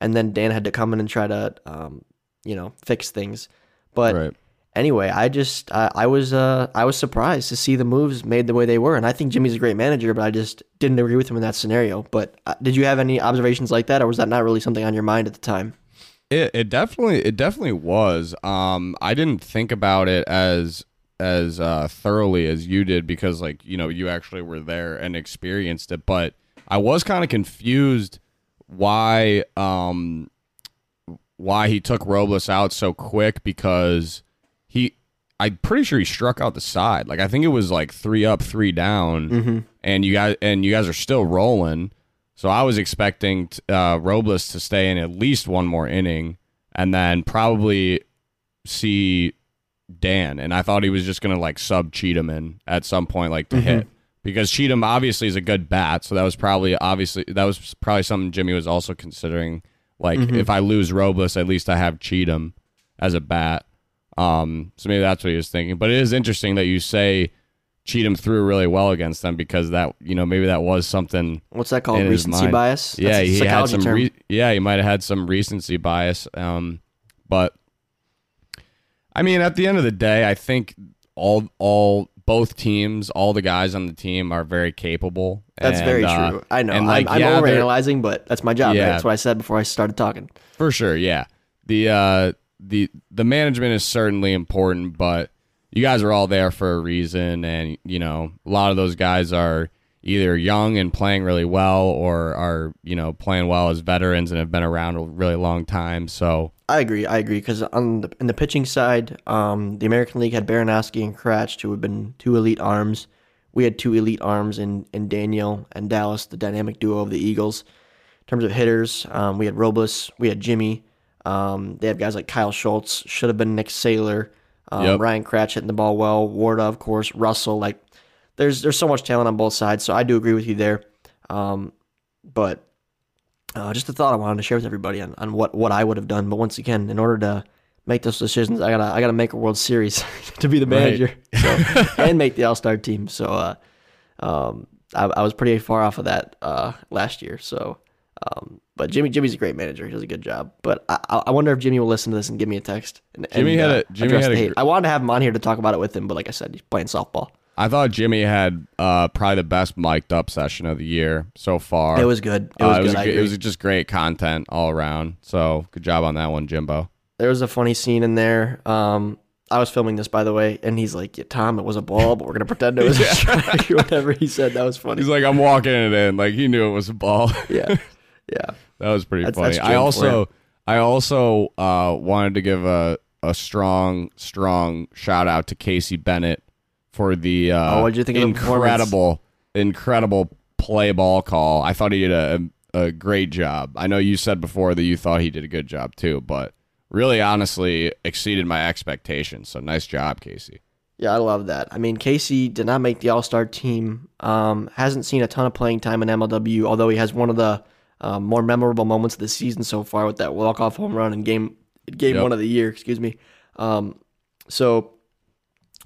And then Dan had to come in and try to, um, you know, fix things. But right. anyway, I just I, I was uh, I was surprised to see the moves made the way they were, and I think Jimmy's a great manager, but I just didn't agree with him in that scenario. But uh, did you have any observations like that, or was that not really something on your mind at the time? It it definitely it definitely was. Um, I didn't think about it as as uh, thoroughly as you did because like you know you actually were there and experienced it, but I was kind of confused why um why he took Robles out so quick because he I'm pretty sure he struck out the side. Like I think it was like three up, three down, and you guys and you guys are still rolling. So I was expecting t- uh, Robles to stay in at least one more inning, and then probably see Dan. And I thought he was just gonna like sub Cheatham in at some point, like to hit, because Cheatham obviously is a good bat. So that was probably obviously that was probably something Jimmy was also considering. Like if I lose Robles, at least I have Cheatham as a bat. Um, so maybe that's what he was thinking. But it is interesting that you say Cheatham threw really well against them because that you know maybe that was something. What's that called? Recency bias. That's yeah, he had some. Re- yeah, he might have had some recency bias. Um, but I mean, at the end of the day, I think all all both teams, all the guys on the team are very capable. That's And, very uh, true. I know. and, I'm, like, I'm yeah, overanalyzing, but that's my job. right? Yeah. That's what I said before I started talking. For sure, yeah. The uh the the management is certainly important, but you guys are all there for a reason and you know, a lot of those guys are either young and playing really well or are, you know, playing well as veterans and have been around a really long time. So, I agree. I agree because on the in the pitching side, um, the American League had Baranowski and Kratch, who have been two elite arms. We had two elite arms in in Daniel and Dallas, the dynamic duo of the Eagles. In terms of hitters, um, we had Robles, we had Jimmy. Um, they have guys like Kyle Schultz, should have been Nick Saylor, um, Yep. Ryan Cratch hitting the ball well, Warda, of course, Russell. Like, there's there's so much talent on both sides, so I do agree with you there. Um, but uh, just a thought I wanted to share with everybody on, on what, what I would have done. But once again, in order to make those decisions, I gotta I gotta make a World Series [laughs] to be the Right. manager so, [laughs] and make the All Star team. So uh, um, I, I was pretty far off of that uh, last year. So, um, but Jimmy Jimmy's a great manager. He does a good job. But I, I wonder if Jimmy will listen to this and give me a text. And, Jimmy and, had uh, a- Jimmy had a gr- I wanted to have him on here to talk about it with him, but like I said, he's playing softball. I thought Jimmy had uh, probably the best mic'd up session of the year so far. It was good. It was Uh, good. I a good- it was just great content all around. So good job on that one, Jimbo. there was a funny scene in there. Um, I was filming this, by the way, and he's like, yeah, "Tom, it was a ball, but we're gonna pretend it was a [laughs] strike or [laughs] whatever." He said that was funny. He's like, I'm walking it in. Like he knew it was a ball. [laughs] yeah, yeah. That was pretty That's- funny. that's I also I also uh, wanted to give a a strong strong shout out to Casey Bennett for the uh, Oh, you think incredible incredible play ball call. I thought he did a a great job. I know you said before that you thought he did a good job too, but really honestly exceeded my expectations. So nice job, Casey. Yeah, I love that. I mean, Casey did not make the All Star team. Um, hasn't seen a ton of playing time in MLW, although he has one of the um, more memorable moments of the season so far with that walk off home run in game game Yep. one of the year. Excuse me. Um, so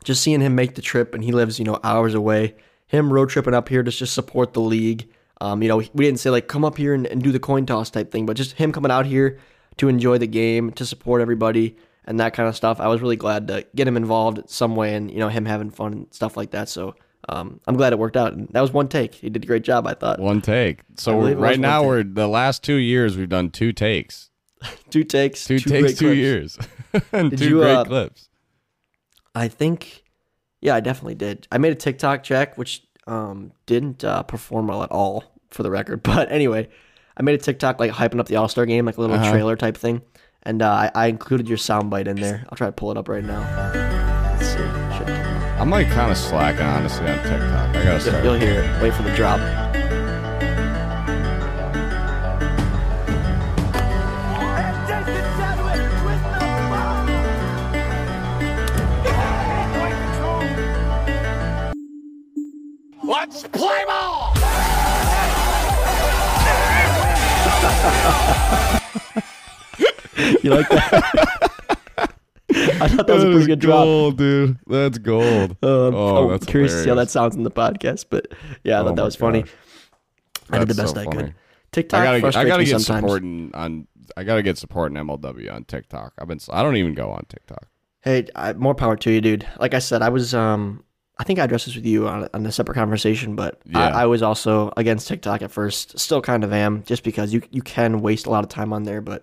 just seeing him make the trip, and he lives you know hours away. Him road tripping up here to just support the league. Um, you know, we didn't say like come up here and, and do the coin toss type thing, but just him coming out here to enjoy the game, to support everybody, and that kind of stuff. I was really glad to get him involved some way, and you know him having fun and stuff like that. So um, I'm glad it worked out. And that was one take. He did a great job, I thought. One take. So believe it was right now we're the last two years we've done two takes. [laughs] Two takes, Two, two takes, two clips. years, [laughs] and Did two you, great uh, clips. I think, yeah, I definitely did. I made a TikTok check, which um, didn't uh, perform well at all, for the record. [laughs] But anyway, I made a TikTok like hyping up the All Star game, like a little Uh-huh. trailer type thing, and uh, I, I included your soundbite in there. I'll try to pull it up right now. Let's see. Should- I'm like kind of slacking honestly on TikTok. I gotta start. you'll hear it. Wait for the drop. Let's play ball. [laughs] You like that? [laughs] I thought that was a pretty good drop. gold, dude. That's gold. Um, Oh, I'm that's curious to see how that sounds in the podcast, but yeah, I Oh thought that my was funny. gosh. I did the best so I funny. could. TikTok I gotta, I gotta me get sometimes. supporting on. I gotta get support in MLW on TikTok. I've been. I don't even go on TikTok. Hey, I, more power to you, dude. Like I said, I was um I think I addressed this with you on, on a separate conversation, but Yeah. I, I was also against TikTok at first. Still kind of am, just because you you can waste a lot of time on there, but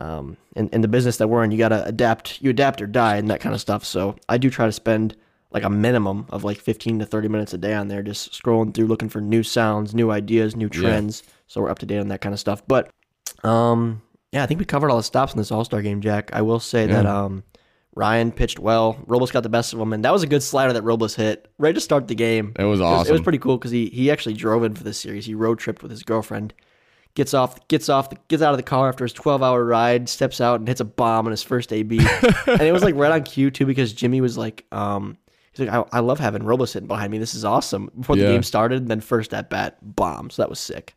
um in, in the business that we're in, you gotta adapt you adapt or die and that kind of stuff. So I do try to spend like a minimum of like fifteen to thirty minutes a day on there, just scrolling through looking for new sounds, new ideas, new Yeah. trends. So we're up to date on that kind of stuff. But um yeah, I think we covered all the stops in this All Star game, Jack. I will say that um Ryan pitched well. Robles got the best of him, and that was a good slider that Robles hit right to start the game. It was It was, awesome. it was pretty cool because he he actually drove in for this series. He road tripped with his girlfriend. Gets off, gets off, gets out of the car after his twelve hour ride. Steps out and hits a bomb on his first AB, [laughs] and it was like right on cue too because Jimmy was like, um, he's like, I, I love having Robles sitting behind me. This is awesome. Before the Yeah. game started, and then first at bat, bomb. So that was sick.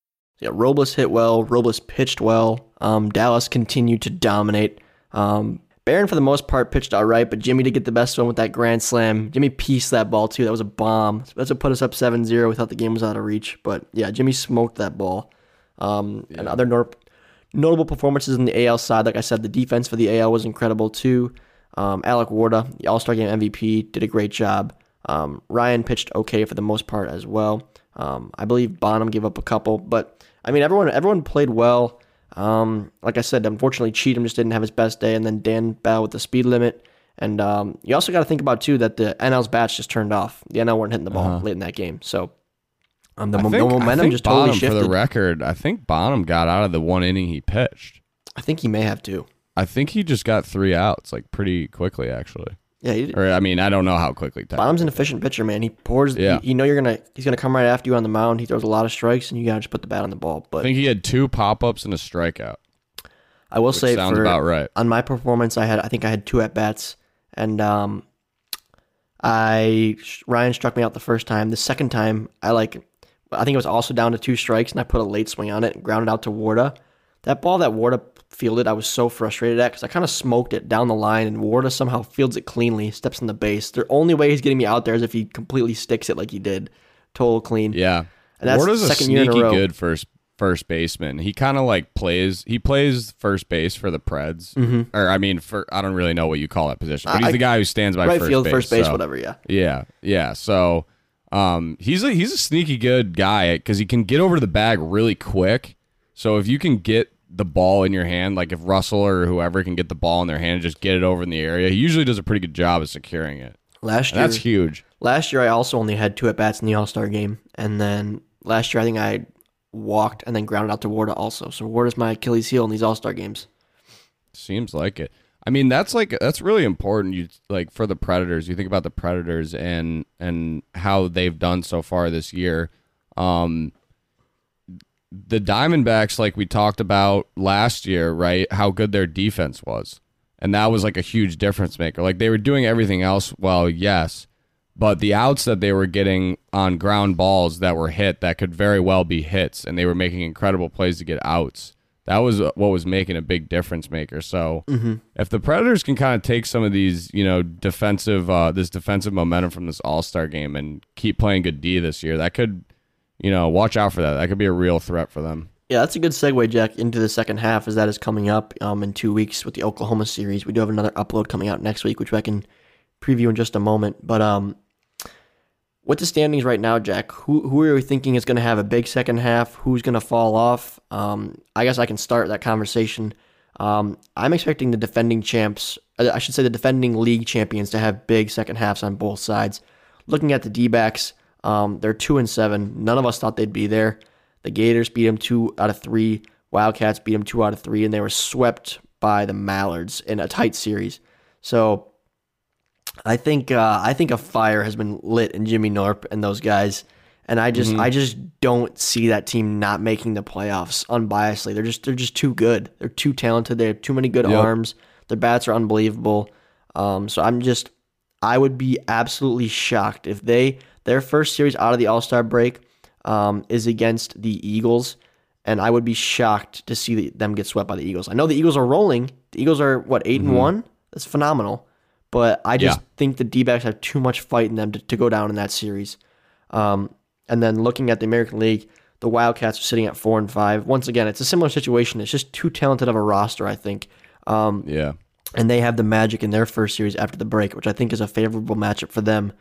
Yeah, Robles hit well. Robles pitched well. Um, Dallas continued to dominate. Um, Barron, for the most part, pitched all right, but Jimmy did get the best one with that grand slam. Jimmy pieced that ball, too. That was a bomb. That's what put us up 7 0. We thought the game was out of reach. But yeah, Jimmy smoked that ball. Um, And other nor- notable performances in the AL side, like I said, the defense for the AL was incredible, too. Um, Alec Warda, the All Star Game MVP, did a great job. Um, Ryan pitched okay for the most part as well. Um, I believe Bonham gave up a couple, but I mean, everyone everyone played well. Um, like I said, unfortunately, Cheatham just didn't have his best day, and then Dan battled with the speed limit. And um, you also got to think about too that the NL's bats just turned off. The NL weren't hitting the ball late in that game, so um, the, Uh-huh. Think, the momentum just totally shifted. For the record, I think Bonham got out of the one inning he pitched. I think he may have too. I think he just got three outs like pretty quickly, actually. Yeah, he, Or I mean, I don't know how quickly. Bonham's an efficient pitcher, man. He pours. Yeah. Yeah. You, know you're gonna he's gonna come right after you on the mound. He throws a lot of strikes, and you gotta just put the bat on the ball. But I think he had two pop ups and a strikeout. I will say sounds for, about right. on my performance, I had I think I had two at bats, and um, I Ryan struck me out the first time. The second time, I like I think it was also down to two strikes, and I put a late swing on it and grounded out to Warda. That ball that Warda fielded, I was so frustrated at because I kind of smoked it down the line, and Warda somehow fields it cleanly, steps in the base. The only way he's getting me out there is if he completely sticks it like he did, total clean. Yeah, And that's Warda's the a second year in a sneaky row. good first first baseman. He kind of like plays. He plays first base for the Preds, or I mean, for I don't really know what you call that position, but he's Mm-hmm. I- the guy who stands by right first field, base, first base, so- whatever. Yeah. Yeah, yeah. So, um, he's a he's a sneaky good guy because he can get over the bag really quick. So if you can get the ball in your hand, like if Russell or whoever can get the ball in their hand and just get it over in the area, he usually does a pretty good job of securing it. Last And year, that's huge. Last year, I also only had two at bats in the All Star game, and then last year I think I walked and then grounded out to Warda also. So Warda's my Achilles heel in these All Star games. Seems like it. I mean, that's like that's really important. You like for the Predators. You think about the Predators and and how they've done so far this year. Um, the Diamondbacks, like we talked about last year, right? How good their defense was, and that was like a huge difference maker. Like they were doing everything else well, yes, but the outs that they were getting on ground balls that were hit that could very well be hits, and they were making incredible plays to get outs. That was what was making a big difference maker. So if the Predators can kind of take some of these, you know, defensive, uh, this defensive momentum from this All Star game and keep playing good D this year, that could, you know, watch out for that. That could be a real threat for them. Yeah, that's a good segue, Jack, into the second half, as that is coming up um, in two weeks with the Oklahoma series. We do have another upload coming out next week, which I can preview in just a moment. But um, the standings right now, Jack, who who are we thinking is going to have a big second half? Who's going to fall off? Um, I guess I can start that conversation. Um, I'm expecting the defending champs, uh, I should say the defending league champions, to have big second halves on both sides. Looking at the D backs, um, they're two and seven. None of us thought they'd be there. The Gators beat them two out of three. Wildcats beat them two out of three, and they were swept by the Mallards in a tight series. So I think uh, I think a fire has been lit in Jimmy Norp and those guys, and I just I just don't see that team not making the playoffs. Unbiasedly, they're just they're just too good. They're too talented. They have too many good Yep. arms. Their bats are unbelievable. Um, so I'm just I would be absolutely shocked if they their first series out of the All Star break um, is against the Eagles, and I would be shocked to see them get swept by the Eagles. I know the Eagles are rolling. The Eagles are what 8 and one. That's phenomenal. But I just Yeah. think the D backs have too much fight in them to, to go down in that series. Um, and then looking at the American League, the Wildcats are sitting at four and five. Once again, it's a similar situation. It's just too talented of a roster, I think. Um, Yeah. and they have the Magic in their first series after the break, which I think is a favorable matchup for them.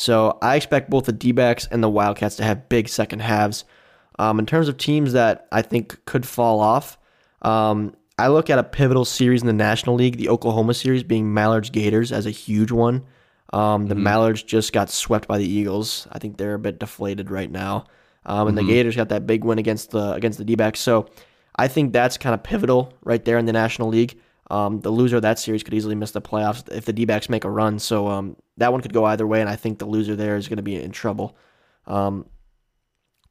So I expect both the D backs and the Wildcats to have big second halves. Um, in terms of teams that I think could fall off, um, I look at a pivotal series in the National League, the Oklahoma series being Mallards Gators as a huge one. Um, the Mallards just got swept by the Eagles. I think they're a bit deflated right now. Um, and the Gators got that big win against the against the D backs. So I think that's kind of pivotal right there in the National League. Um, the loser of that series could easily miss the playoffs if the D backs make a run. So um, that one could go either way, and I think the loser there is going to be in trouble. Um,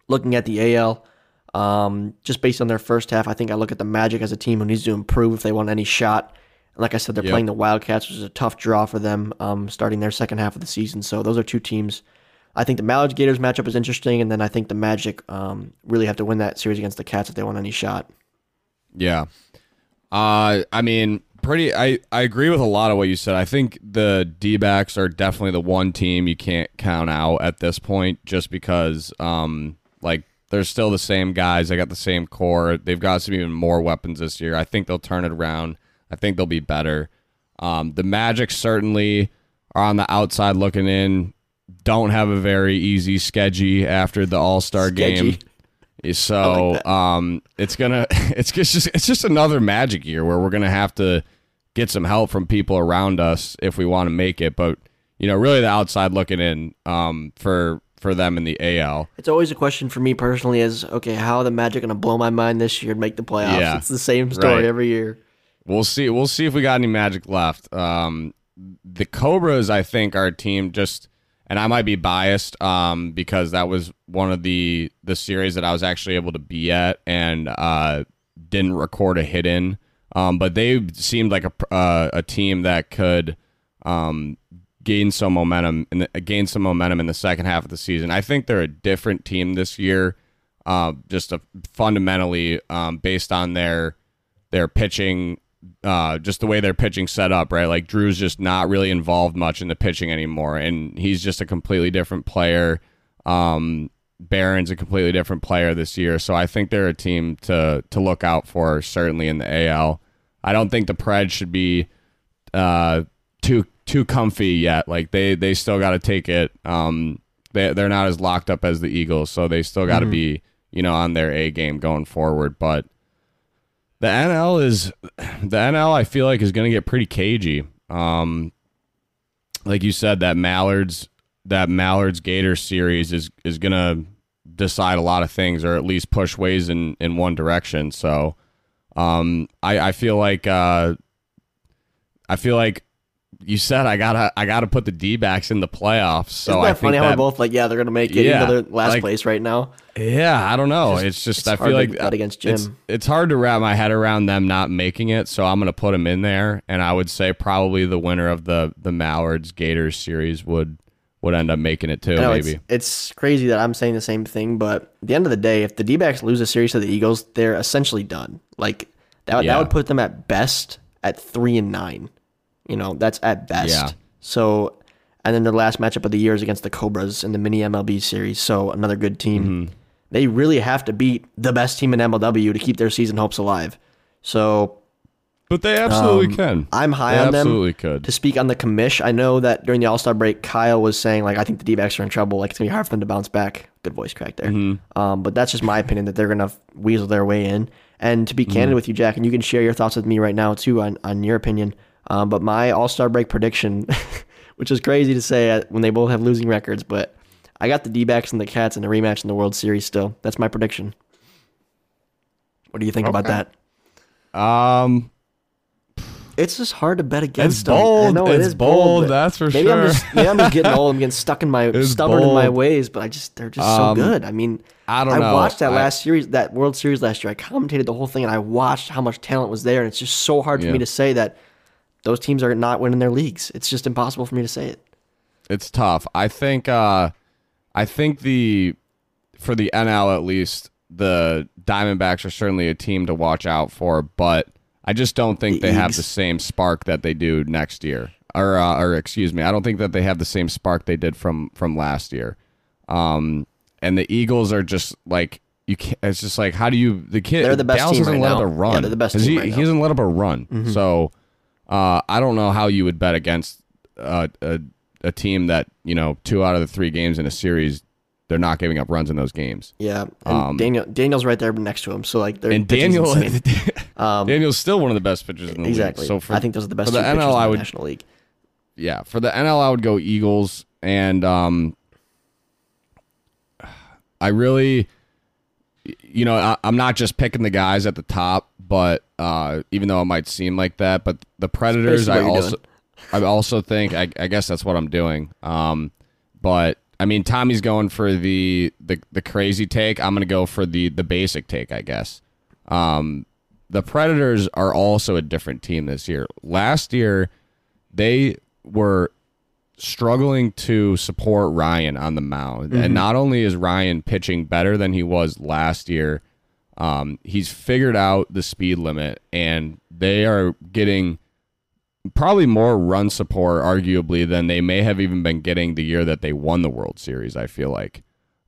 looking at the AL, um, just based on their first half, I think I look at the Magic as a team who needs to improve if they want any shot. And like I said, they're Yep. playing the Wildcats, which is a tough draw for them um, starting their second half of the season. So those are two teams. I think the Mallards Gators matchup is interesting, and then I think the Magic um, really have to win that series against the Cats if they want any shot. Yeah. Uh, I mean, pretty. I, I agree with a lot of what you said. I think the D backs are definitely the one team you can't count out at this point just because, um, like, they're still the same guys. They got the same core. They've got some even more weapons this year. I think they'll turn it around. I think they'll be better. Um, the Magic certainly are on the outside looking in. Don't have a very easy sketchy after the All Star game. So that. um, it's gonna [laughs] it's just it's just another magic year where we're gonna have to get some help from people around us if we want to make it. But you know, really the outside looking in um, for for them in the AL. It's always a question for me personally is okay, how are the Magic going to blow my mind this year and make the playoffs? Yeah. It's the same story Right. every year. We'll see. We'll see if we got any magic left. Um, the Cobras, I think, are a team just, and I might be biased um, because that was one of the the series that I was actually able to be at and uh, didn't record a hit in. Um, but they seemed like a uh, a team that could um, gain some momentum and gain some momentum in the second half of the season. I think they're a different team this year, uh, just a, fundamentally um, based on their their pitching, uh, just the way their pitching set up, right? Like Drew's just not really involved much in the pitching anymore, and he's just a completely different player. Um, Barron's a completely different player this year, so I think they're a team to to look out for certainly in the AL. I don't think the Preds should be uh, too too comfy yet. Like they they still got to take it. Um, they they're not as locked up as the Eagles, so they still got to be you know on their A game going forward. But the NL is the NL. I feel like is going to get pretty cagey. Um, like you said, that Mallards that Mallards Gators series is is going to decide a lot of things, or at least push ways in in one direction. So, um, I I feel like uh, I feel like you said I gotta I gotta put the D backs in the playoffs. So Isn't I that think funny how that, we're both like, yeah, they're to make it, Yeah, they're last like- place right now? Yeah, I don't know. Just- it's just it's I feel like bet against It's, Jim. it's hard to wrap my head around them not making it, so I'm gonna put them in there, and I would say probably the winner of the the Mallards Gators series would would end up making it too. Know maybe it's, it's crazy that I'm saying the same thing, but at the end of the day, if the D backs lose a series to the Eagles, they're essentially done. Like that, Yeah. that would put them at best at three and nine. You know, that's at best. Yeah. So, and then their last matchup of the year is against the Cobras in the mini MLB series. So another good team. Mm-hmm. They really have to beat the best team in MLW to keep their season hopes alive. So but they absolutely um, can. I'm high They on them. absolutely could. To speak on the commish, I know that during the All Star break, Kyle was saying like, I think the D backs are in trouble. Like it's gonna be hard for them to bounce back. Good voice crack there. Mm-hmm. Um, but that's just my opinion that they're gonna weasel their way in. And to be Mm-hmm. candid with you, Jack, and you can share your thoughts with me right now too on on your opinion. Um, but my All Star break prediction, [laughs] which is crazy to say uh, when they both have losing records, but I got the D backs and the Cats in a rematch in the World Series. Still, that's my prediction. What do you think about that? Um, It's just hard to bet against It's them. I bold. know it It's bold. bold, that's for maybe I'm sure. just maybe I'm just getting [laughs] old. I'm getting stuck in my It's stubborn in my ways. But I just they're just so Um, good. I mean, I don't know. watched that I- last series, that World Series last year. I commentated the whole thing, and I watched how much talent was there. And it's just so hard for Yeah. me to say that those teams are not winning their leagues. It's just impossible for me to say it. it's tough. I think uh I think the for the NL at least the Diamondbacks are certainly a team to watch out for, but I just don't think The they have the same spark that they do next year. Or uh, or excuse me, I don't think that they have the same spark they did from from last year. Um and the Eagles are just like you can't, it's just like how do you the kid They're the best Dallas team hasn't right let now. up a run. Yeah, they're the best team he, right he now. Mm-hmm. hasn't let up a run. So uh, I don't know how you would bet against uh, a a team that you know two out of the three games in a series they're not giving up runs in those games. Yeah, and Daniel Daniel's right there next to him. So like, Um, And Daniel. [laughs] Um, Daniel's still one of the best pitchers in the exactly. league. So for, I think those are the best for two the pitchers NL, in I the would National League. yeah for the NL I would go Eagles and um I really you know I, I'm not just picking the guys at the top but uh even though it might seem like that but the Predators I also I also think I, I guess that's what I'm doing. Um but I mean Tommy's going for the the the crazy take. I'm going to go for the the basic take I guess. Um the Predators are also a different team this year. Last year they were struggling to support Ryan on the mound. And not only is Ryan pitching better than he was last year, um, he's figured out the speed limit and they are getting probably more run support, arguably, than they may have even been getting the year that they won the World Series, I feel like.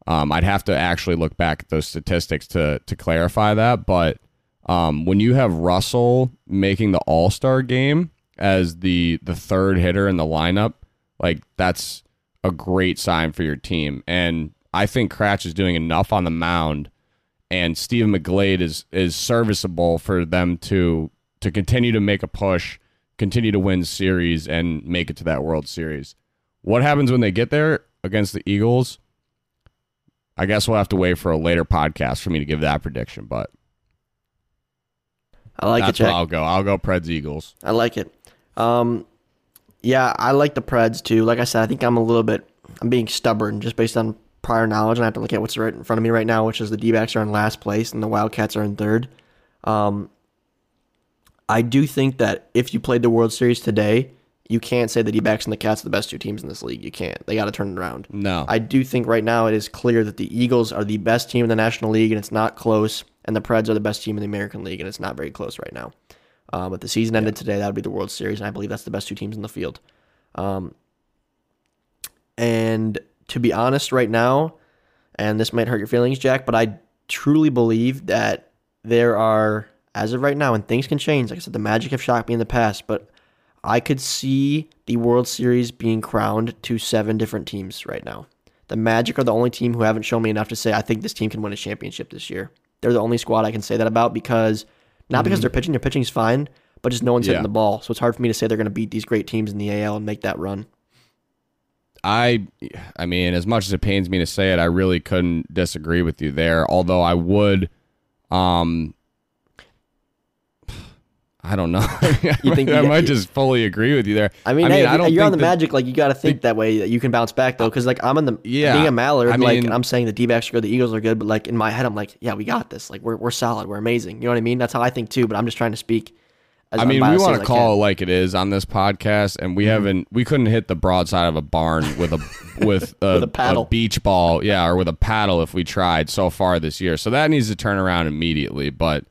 Um, I'd have to actually look back at those statistics to to clarify that, but um, when you have Russell making the All Star game as the the third hitter in the lineup, like that's a great sign for your team. And I think Cratch is doing enough on the mound and Stephen McGlade is is serviceable for them to to continue to make a push, continue to win series, and make it to that World Series. What happens when they get there against the Eagles? I guess we'll have to wait for a later podcast for me to give that prediction, but I like that's it, where I'll go. I'll go Preds Eagles. I like it. Um, yeah, I like the Preds too. Like I said, I think I'm a little bit, I'm being stubborn just based on prior knowledge, and I have to look at what's right in front of me right now, which is the D-backs are in last place and the Wildcats are in third. Um, I do think that if you played the World Series today, you can't say the D-backs and the Cats are the best two teams in this league. You can't. They got to turn it around. No. I do think right now it is clear that the Eagles are the best team in the National League, and it's not close. And the Preds are the best team in the American League, and it's not very close right now. Uh, but the season ended today. That would be the World Series, and I believe that's the best two teams in the field. Um, and to be honest, right now, and this might hurt your feelings, Jack, but I truly believe that there are, as of right now, and things can change. Like I said, the Magic have shocked me in the past, but I could see the World Series being crowned to seven different teams right now. The Magic are the only team who haven't shown me enough to say I think this team can win a championship this year. They're the only squad I can say that about because not because they're pitching, their pitching's fine, but just no one's Yeah. hitting the ball. So it's hard for me to say they're going to beat these great teams in the AL and make that run. I I mean, as much as it pains me to say it, I really couldn't disagree with you there. Although I would, um, I don't know. [laughs] [laughs] You think I might just fully agree with you there. I mean, hey, I don't you're on the that- Magic. Like you got to think that way that you can bounce back though, because like I'm in the Yeah, being a Mallard. I like mean- I'm saying the D-backs are good, the Eagles are good, but like in my head, I'm like, yeah, we got this. Like we're we're solid, we're amazing. You know what I mean? That's how I think too. But I'm just trying to speak. As I mean, we want to call it like it is on this podcast, and we haven't. We couldn't hit the broadside of a barn with a [laughs] with a, With a paddle. a beach ball, yeah, or with a paddle if we tried so far this year. So that needs to turn around immediately. But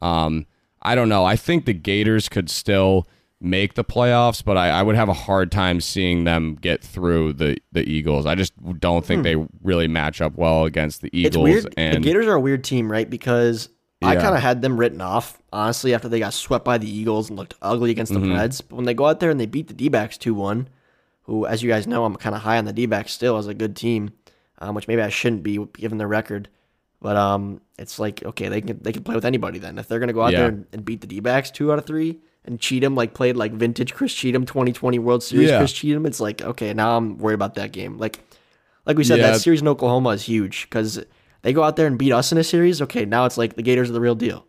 um, I don't know. I think the Gators could still make the playoffs, but I, I would have a hard time seeing them get through the the Eagles. I just don't think they really match up well against the Hmm. It's Eagles. weird. And the Gators are a weird team, right? Because I kind of had them written off, honestly, after they got swept by the Eagles and looked ugly against the Mm-hmm. Preds. But when they go out there and they beat the D-backs 2-1, who, as you guys know, I'm kind of high on the D-backs still as a good team, um, which maybe I shouldn't be given their record. But um, it's like okay, they can they can play with anybody then. If they're gonna go out Yeah. there and, and beat the D-backs two out of three and Cheatham like played like vintage Chris Cheatham 2020 World Series Yeah. Chris Cheatham, it's like okay, now I'm worried about that game. Like like we said, Yeah. that series in Oklahoma is huge because they go out there and beat us in a series. Okay, now it's like the Gators are the real deal.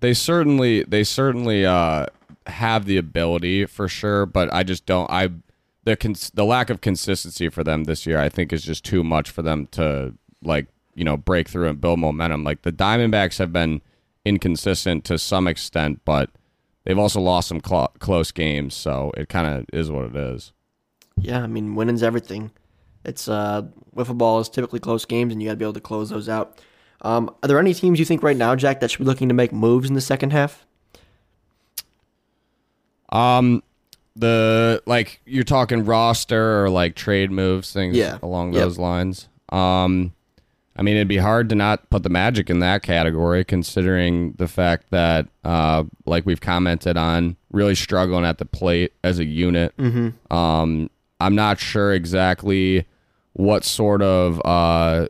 they certainly they certainly uh have the ability for sure but i just don't i the cons- the lack of consistency for them this year i think is just too much for them to like you know break through and build momentum like the diamondbacks have been inconsistent to some extent but they've also lost some cl- close games so it kind of is what it is Yeah, I mean, winning's everything. It's uh, wiffle ball is typically close games, and you got to be able to close those out. Um, are there any teams you think right now, Jack, that should be looking to make moves in the second half? um the like you're talking roster or like trade moves things Yeah. along Yep. those lines um I mean, it'd be hard to not put the Magic in that category, considering the fact that, uh, like we've commented on, really struggling at the plate as a unit. Mm-hmm. Um, I'm not sure exactly what sort of uh,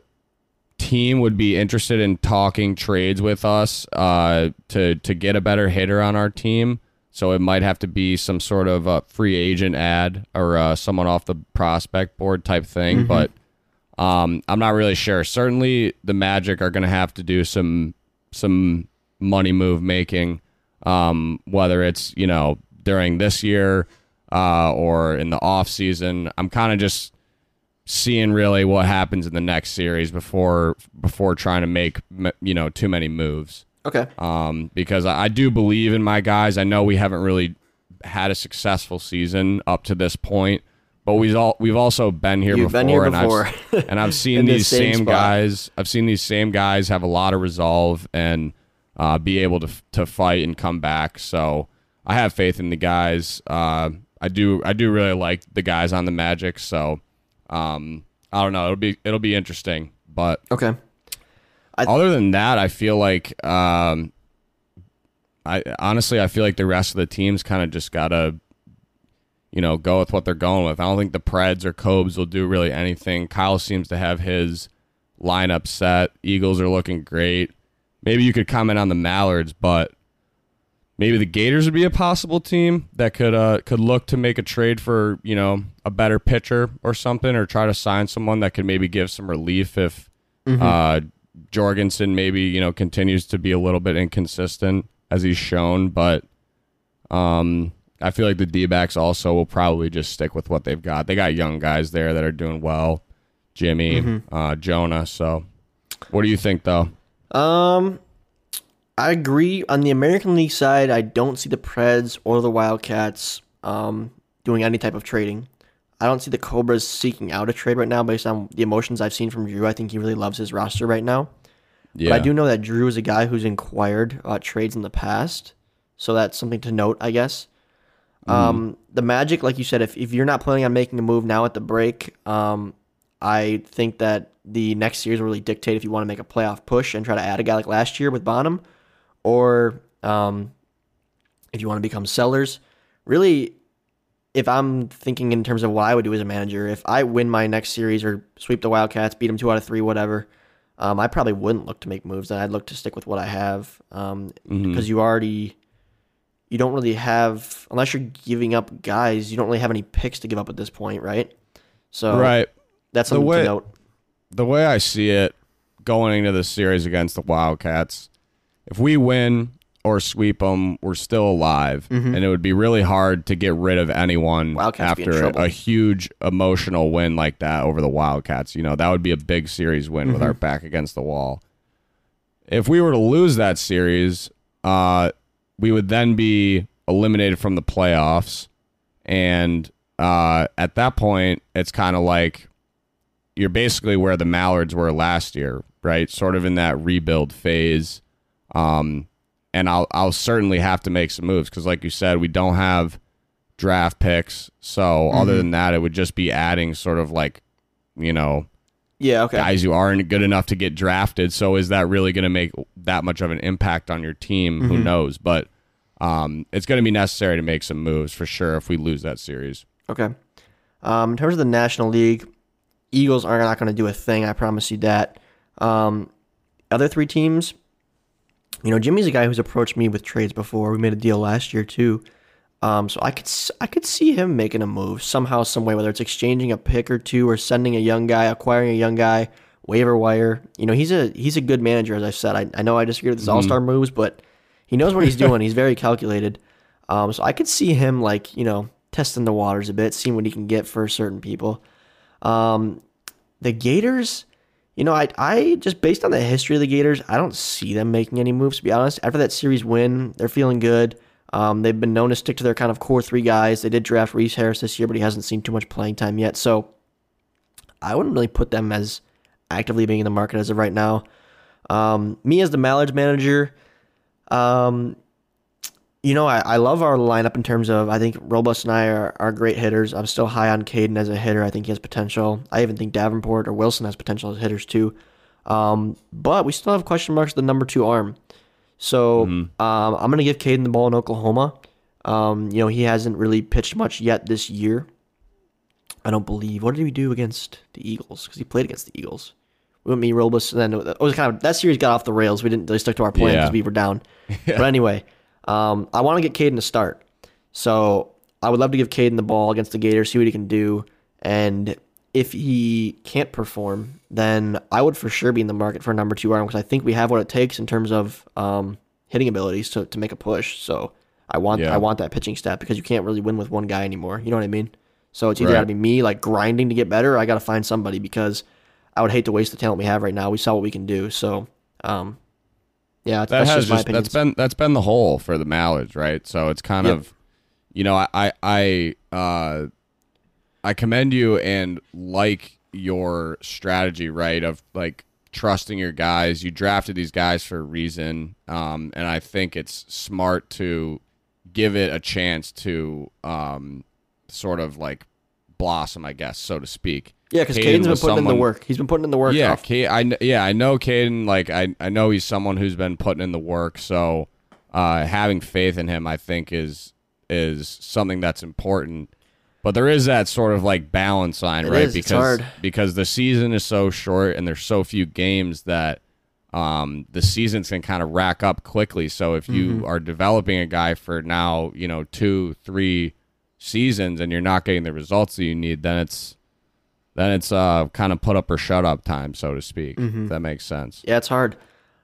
team would be interested in talking trades with us uh, to to get a better hitter on our team. So it might have to be some sort of a free agent ad or uh, someone off the prospect board type thing, but. Um, I'm not really sure. Certainly, the Magic are going to have to do some some money move making, um, whether it's you know during this year uh, or in the off season. I'm kind of just seeing really what happens in the next series before before trying to make you know too many moves. Okay. Um, because I, I do believe in my guys. I know we haven't really had a successful season up to this point, but we've all we've also been here You've before, been here and before. I've and I've [laughs] seen these same same, guys. I've seen these same guys have a lot of resolve and uh, be able to to fight and come back. So I have faith in the guys. Uh, I do I do really like the guys on the Magic. So um, I don't know. It'll be it'll be interesting, but Okay. other than that, I feel like um, I honestly I feel like the rest of the teams kind of just gotta you know go with what they're going with. I don't think the Preds or Cobes will do really anything. Kyle seems to have his lineup set. Eagles are looking great. Maybe you could comment on the Mallards, but maybe the Gators would be a possible team that could uh, could look to make a trade for you know a better pitcher or something, or try to sign someone that could maybe give some relief if uh, Jorgensen maybe you know continues to be a little bit inconsistent as he's shown, but um, I feel like the D backs also will probably just stick with what they've got. They got young guys there that are doing well, Jimmy, uh, Jonah. So, what do you think though? Um, I agree. On the American League side, I don't see the Preds or the Wildcats um, doing any type of trading. I don't see the Cobras seeking out a trade right now based on the emotions I've seen from Drew. I think he really loves his roster right now. Yeah, But I do know that Drew is a guy who's inquired about trades in the past. So that's something to note, I guess. Um, the Magic, like you said, if, if you're not planning on making a move now at the break, um, I think that the next series will really dictate if you want to make a playoff push and try to add a guy like last year with Bonham, or um, if you want to become sellers. Really, if I'm thinking in terms of what I would do as a manager, if I win my next series or sweep the Wildcats, beat them two out of three, whatever, um, I probably wouldn't look to make moves. And I'd look to stick with what I have um, because you already you don't really have unless you're giving up guys, you don't really have any picks to give up at this point, right? So right. that's The something way- to note. the way I see it going into the series against the Wildcats, if we win or sweep them, we're still alive, and it would be really hard to get rid of anyone Mm-hmm. Wildcats after a, a huge emotional win like that over the Wildcats. You know, that would be a big series win with our Mm-hmm. back against the wall. If we were to lose that series, uh, we would then be eliminated from the playoffs, and uh, at that point, it's kind of like you're basically where the Mallards were last year, right? Sort of in that rebuild phase. Um, and I'll I'll certainly have to make some moves because, like you said, we don't have draft picks. So other than that, it would just be adding sort of like, you know, Yeah, okay. guys who aren't good enough to get drafted. So is that really going to make that much of an impact on your team? Who knows? But um, it's going to be necessary to make some moves for sure if we lose that series. Okay. Um, in terms of the National League, Eagles are not going to do a thing. I promise you that. Um, other three teams, you know, Jimmy's a guy who's approached me with trades before. We made a deal last year too. Um, so I could I could see him making a move somehow, some way, whether it's exchanging a pick or two or sending a young guy, acquiring a young guy, waiver wire. You know, he's a he's a good manager, as I said. I, I know I disagree with his all star moves, but he knows what he's doing. he's very calculated. Um, so I could see him like you know testing the waters a bit, seeing what he can get for certain people. Um, the Gators, you know, I I just based on the history of the Gators, I don't see them making any moves. To be honest, after that series win, they're feeling good. Um, they've been known to stick to their kind of core three guys. They did draft Reese Harris this year, but he hasn't seen too much playing time yet. So I wouldn't really put them as actively being in the market as of right now. Um, me as the Mallards manager, um, you know, I, I love our lineup in terms of I think Robust and I are, are great hitters. I'm still high on Caden as a hitter. I think he has potential. I even think Davenport or Wilson has potential as hitters too. Um, but we still have question marks the number two arm. So um, I'm going to give Caden the ball in Oklahoma. Um, you know, he hasn't really pitched much yet this year. I don't believe. What did we do against the Eagles? Because he played against the Eagles. We went me Robus, and then it was kind of that series got off the rails. We didn't really stick to our plan because Yeah. we were down. [laughs] But anyway, um, I want to get Caden to start. So I would love to give Caden the ball against the Gators, see what he can do, and if he can't perform, then I would for sure be in the market for a number two arm because I think we have what it takes in terms of um, hitting abilities to, to make a push. So I want Yeah. I want that pitching staff because you can't really win with one guy anymore. You know what I mean? So it's either Right. got to be me like grinding to get better, or I got to find somebody because I would hate to waste the talent we have right now. We saw what we can do, so um, yeah, that that's has just opinion. that's been that's been the whole for the Mallards, right? So it's kind Yep. of, you know, I I I, uh, I commend you and like your strategy, right? Of like trusting your guys. You drafted these guys for a reason, um, and I think it's smart to give it a chance to um, sort of like blossom, I guess, so to speak. yeah, because Caden Caden's been putting in the work. He's been putting in the work. Yeah, Ca- I yeah, I know Caden. Like I, I know he's someone who's been putting in the work. So uh, having faith in him, I think, is is something that's important. But there is that sort of like balance line, It right? is, because because the season is so short and there's so few games that um, the seasons can kind of rack up quickly. So if you Mm-hmm. are developing a guy for now, you know, two, three seasons, and you're not getting the results that you need, then it's then it's uh, kind of put up or shut up time, so to speak. Mm-hmm. If that makes sense. Yeah, it's hard.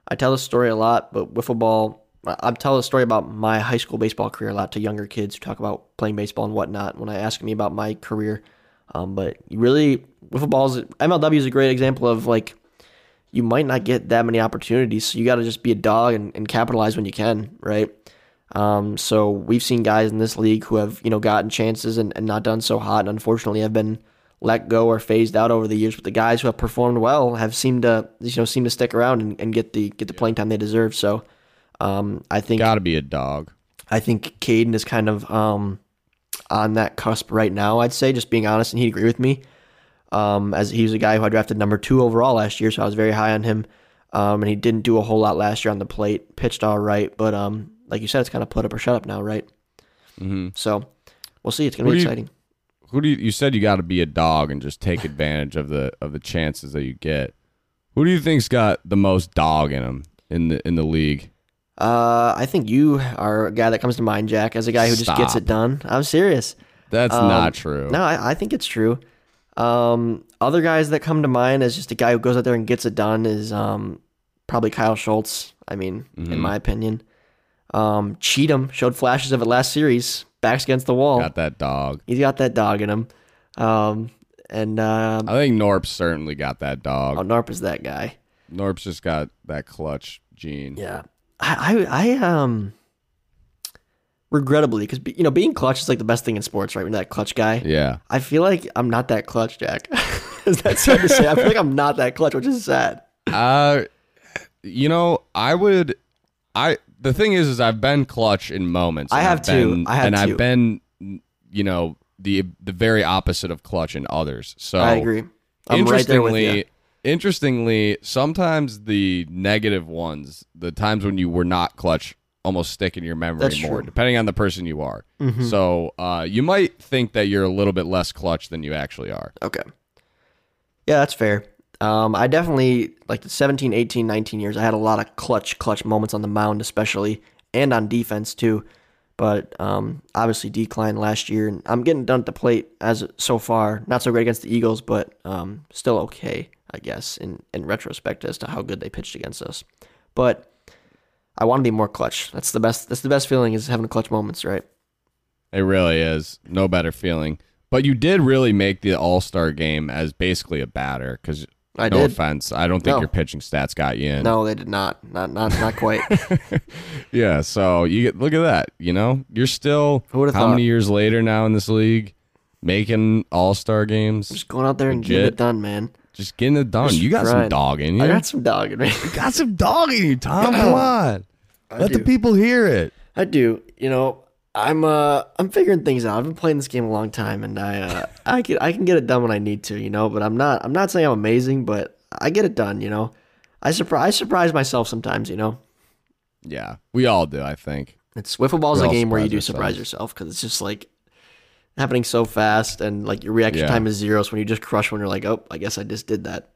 I tell this story a lot, but wiffle ball. I tell a story about my high school baseball career a lot to younger kids who talk about playing baseball and whatnot when I ask me about my career. Um, but you really, wiffle balls, MLW is a great example of like, you might not get that many opportunities. So you got to just be a dog and, and capitalize when you can, right? Um, so we've seen guys in this league who have, you know, gotten chances and, and not done so hot and unfortunately have been let go or phased out over the years. But the guys who have performed well have seemed to, you know, seem to stick around and, and get the get the playing time they deserve. So um, I think Got to be a dog. I think Caden is kind of um, on that cusp right now. I'd say, just being honest, and he'd agree with me. Um, as he was a guy who I drafted number two overall last year, so I was very high on him. Um, and he didn't do a whole lot last year on the plate. Pitched all right, but um, like you said, it's kind of put up or shut up now, right? Mm-hmm. So we'll see. It's gonna Who be do you- exciting. Who do you, you said you got to be a dog and just take advantage of the of the chances that you get? Who do you think's got the most dog in him in the in the league? Uh, I think you are a guy that comes to mind, Jack, as a guy who just gets it done. I'm serious. That's Um, not true. No, I, I think it's true. Um, other guys that come to mind as just a guy who goes out there and gets it done is um, probably Kyle Schultz. I mean, Mm-hmm. in my opinion, um, Cheatham showed flashes of it last series. Backs against the wall. Got that dog. He's got that dog in him. Um, and uh, I think Norp's certainly got that dog. oh, Norp is that guy. Norp's just got that clutch gene. Yeah, I, I, I um, regrettably, because you know, being clutch is like the best thing in sports, right? When you're that clutch guy. Yeah. I feel like I'm not that clutch, Jack. [laughs] is that sad to say? I feel like I'm not that clutch, which is sad. Uh, you know, I would. I the thing is, is I've been clutch in moments. I have too. I have and too. I've been, you know, the the very opposite of clutch in others. So I agree. I'm right there with interestingly. Interestingly, sometimes the negative ones, the times when you were not clutch, almost stick in your memory That's more, true. Mm-hmm. depending on the person you are. So uh, you might think that you're a little bit less clutch than you actually are. Okay. Yeah, that's fair. Um, I definitely, like the 17, 18, 19 years, I had a lot of clutch, clutch moments on the mound, especially, and on defense, too. But um, obviously declined last year, and I'm getting done at the plate as so far. Not so great against the Eagles, but um, still okay, I guess, in, in retrospect as to how good they pitched against us. But I want to be more clutch. That's the best. That's the best feeling is having clutch moments, right? It really is no better feeling. But you did really make the All Star game as basically a batter because I no did. offense, I don't think No. your pitching stats got you in. No, they did not. Not not not quite. [laughs] Yeah, so you get look at that. You know, you're still how thought? many years later now in this league, making All Star games, Just going out there and getting it done, man. Just getting it done. Just You got some dog in you. I got some dog in me. You got some dog in you, Tom. Come on, let the people hear it. I do. You know, I'm uh I'm figuring things out. I've been playing this game a long time and I uh I can I can get it done when I need to, you know, but I'm not I'm not saying I'm amazing, but I get it done, you know. I surprise I surprise myself sometimes, you know. Yeah, we all do. I think. It's wiffle ball is a game where you do surprise yourself because it's just like happening so fast and like your reaction Yeah. time is zero. So when you just crush when you're like, oh, I guess I just did that.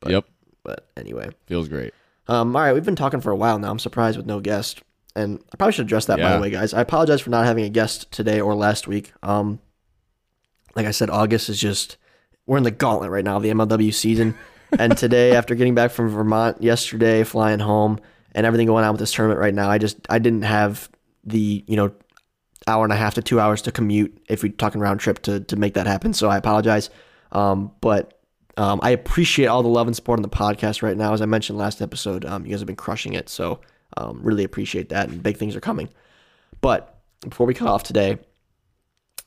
But, yep, But anyway, feels great. Um, all right, we've been talking for a while now. I'm surprised with no guest, and I probably should address that by the way, guys. I apologize for not having a guest today or last week. Um, like I said, August is just we're in the gauntlet right now of the MLW season, [laughs] and today, after getting back from Vermont yesterday, flying home, and everything going on with this tournament right now, I just I didn't have the you know hour and a half to two hours to commute if we're talking round trip to to make that happen. So I apologize. Um, but um, I appreciate all the love and support on the podcast right now. As I mentioned last episode, um, you guys have been crushing it. So um, really appreciate that, and big things are coming. But before we cut off today,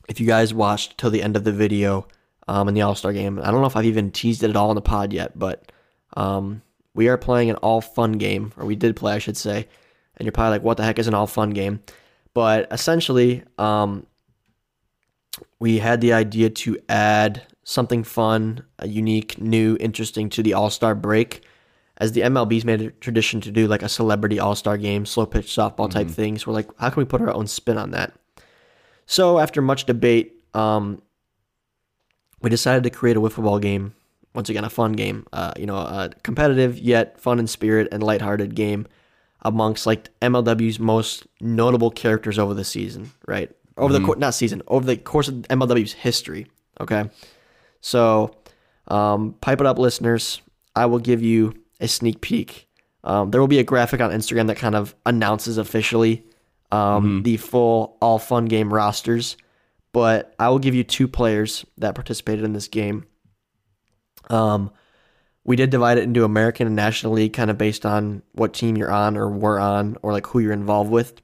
if you guys watched till the end of the video um, in the All Star game, I don't know if I've even teased it at all in the pod yet, but um, we are playing an all fun game, or we did play, I should say. And you're probably like, what the heck is an all fun game? But essentially, um, we had the idea to add something fun, unique, new, interesting to the All Star break. As the MLB's made a tradition to do like a celebrity All Star game, slow pitch softball type thing. So we're like, how can we put our own spin on that? So after much debate, um, we decided to create a wiffle ball game. Once again, a fun game. Uh, you know, a competitive yet fun in spirit and lighthearted game amongst like MLW's most notable characters over the season, right? Over the course, not season, over the course of MLW's history. Okay, so um, pipe it up, listeners. I will give you a sneak peek. Um, there will be a graphic on Instagram that kind of announces officially um, the full all fun game rosters, but I will give you two players that participated in this game. Um, we did divide it into American and National League, kind of based on what team you're on or were on, or like who you're involved with.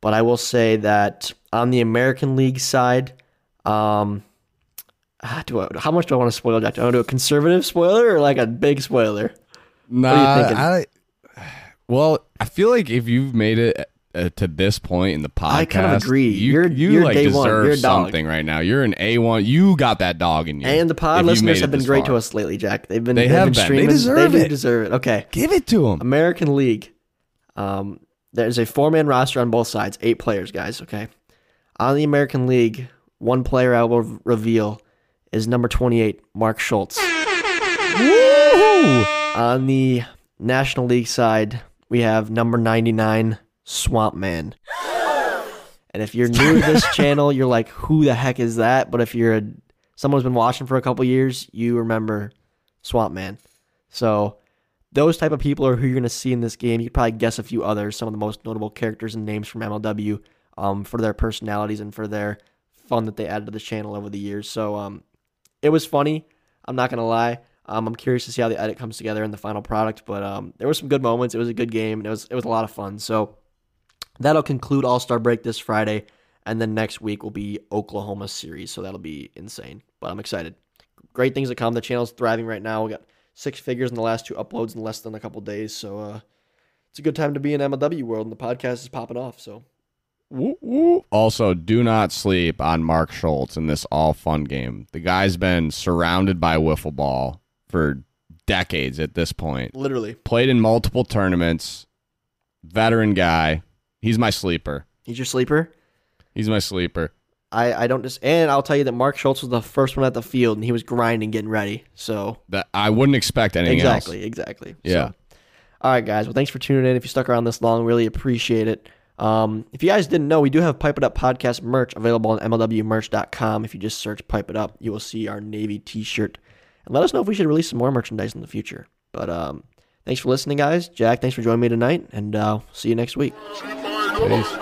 But I will say that on the American League side, um, ah, do I, how much do I want to spoil that? Do I want to do a conservative spoiler or like a big spoiler? Nah, thinking? I, well, I feel like if you've made it uh, to this point in the podcast, I kind of agree. You, You're- you you're like day one. deserve You're something right now. You're an A one. You got that dog in you. And the pod listeners have been great to us lately, Jack. They've been They have been been. They deserve do it. deserve it. Okay. Give it to them. American League. Um, there's a four man roster on both sides, eight players, guys. Okay. On the American League, one player I will reveal is number 28, Mark Schultz. On the National League side, we have number 99, Swamp Man. And if you're new to this [laughs] channel, you're like, who the heck is that? But if you're a, someone who's been watching for a couple years, you remember Swamp Man. So those type of people are who you're going to see in this game. You could probably guess a few others, some of the most notable characters and names from MLW um, for their personalities and for their fun that they added to the channel over the years. So um, it was funny. I'm not going to lie. Um, I'm curious to see how the edit comes together in the final product, but um, there were some good moments. It was a good game, and it was it was a lot of fun. So that'll conclude All Star Break this Friday, and then next week will be Oklahoma series. So that'll be insane. But I'm excited. Great things to come. The channel's thriving right now. We got six figures in the last two uploads in less than a couple days. So uh, it's a good time to be in MLW world, and the podcast is popping off. So Woo, woo. Also, do not sleep on Mark Schultz in this all fun game. The guy's been surrounded by wiffle ball for decades at this point. literally, Played in multiple tournaments. Veteran guy. He's my sleeper. he's your sleeper. He's my sleeper. I, I don't just and I'll tell you that Mark Schultz was the first one at the field and he was grinding, getting ready. So That I wouldn't expect anything exactly, else. exactly. Yeah. So, all right, guys. Well, thanks for tuning in. If you stuck around this long, really appreciate it. Um, if you guys didn't know, we do have Pipe It Up podcast merch available on MLWmerch.com. If you just search Pipe It Up, you will see our Navy T-shirt. And let us know if we should release some more merchandise in the future. But um, thanks for listening, guys. Jack, thanks for joining me tonight, and uh, see you next week. Peace.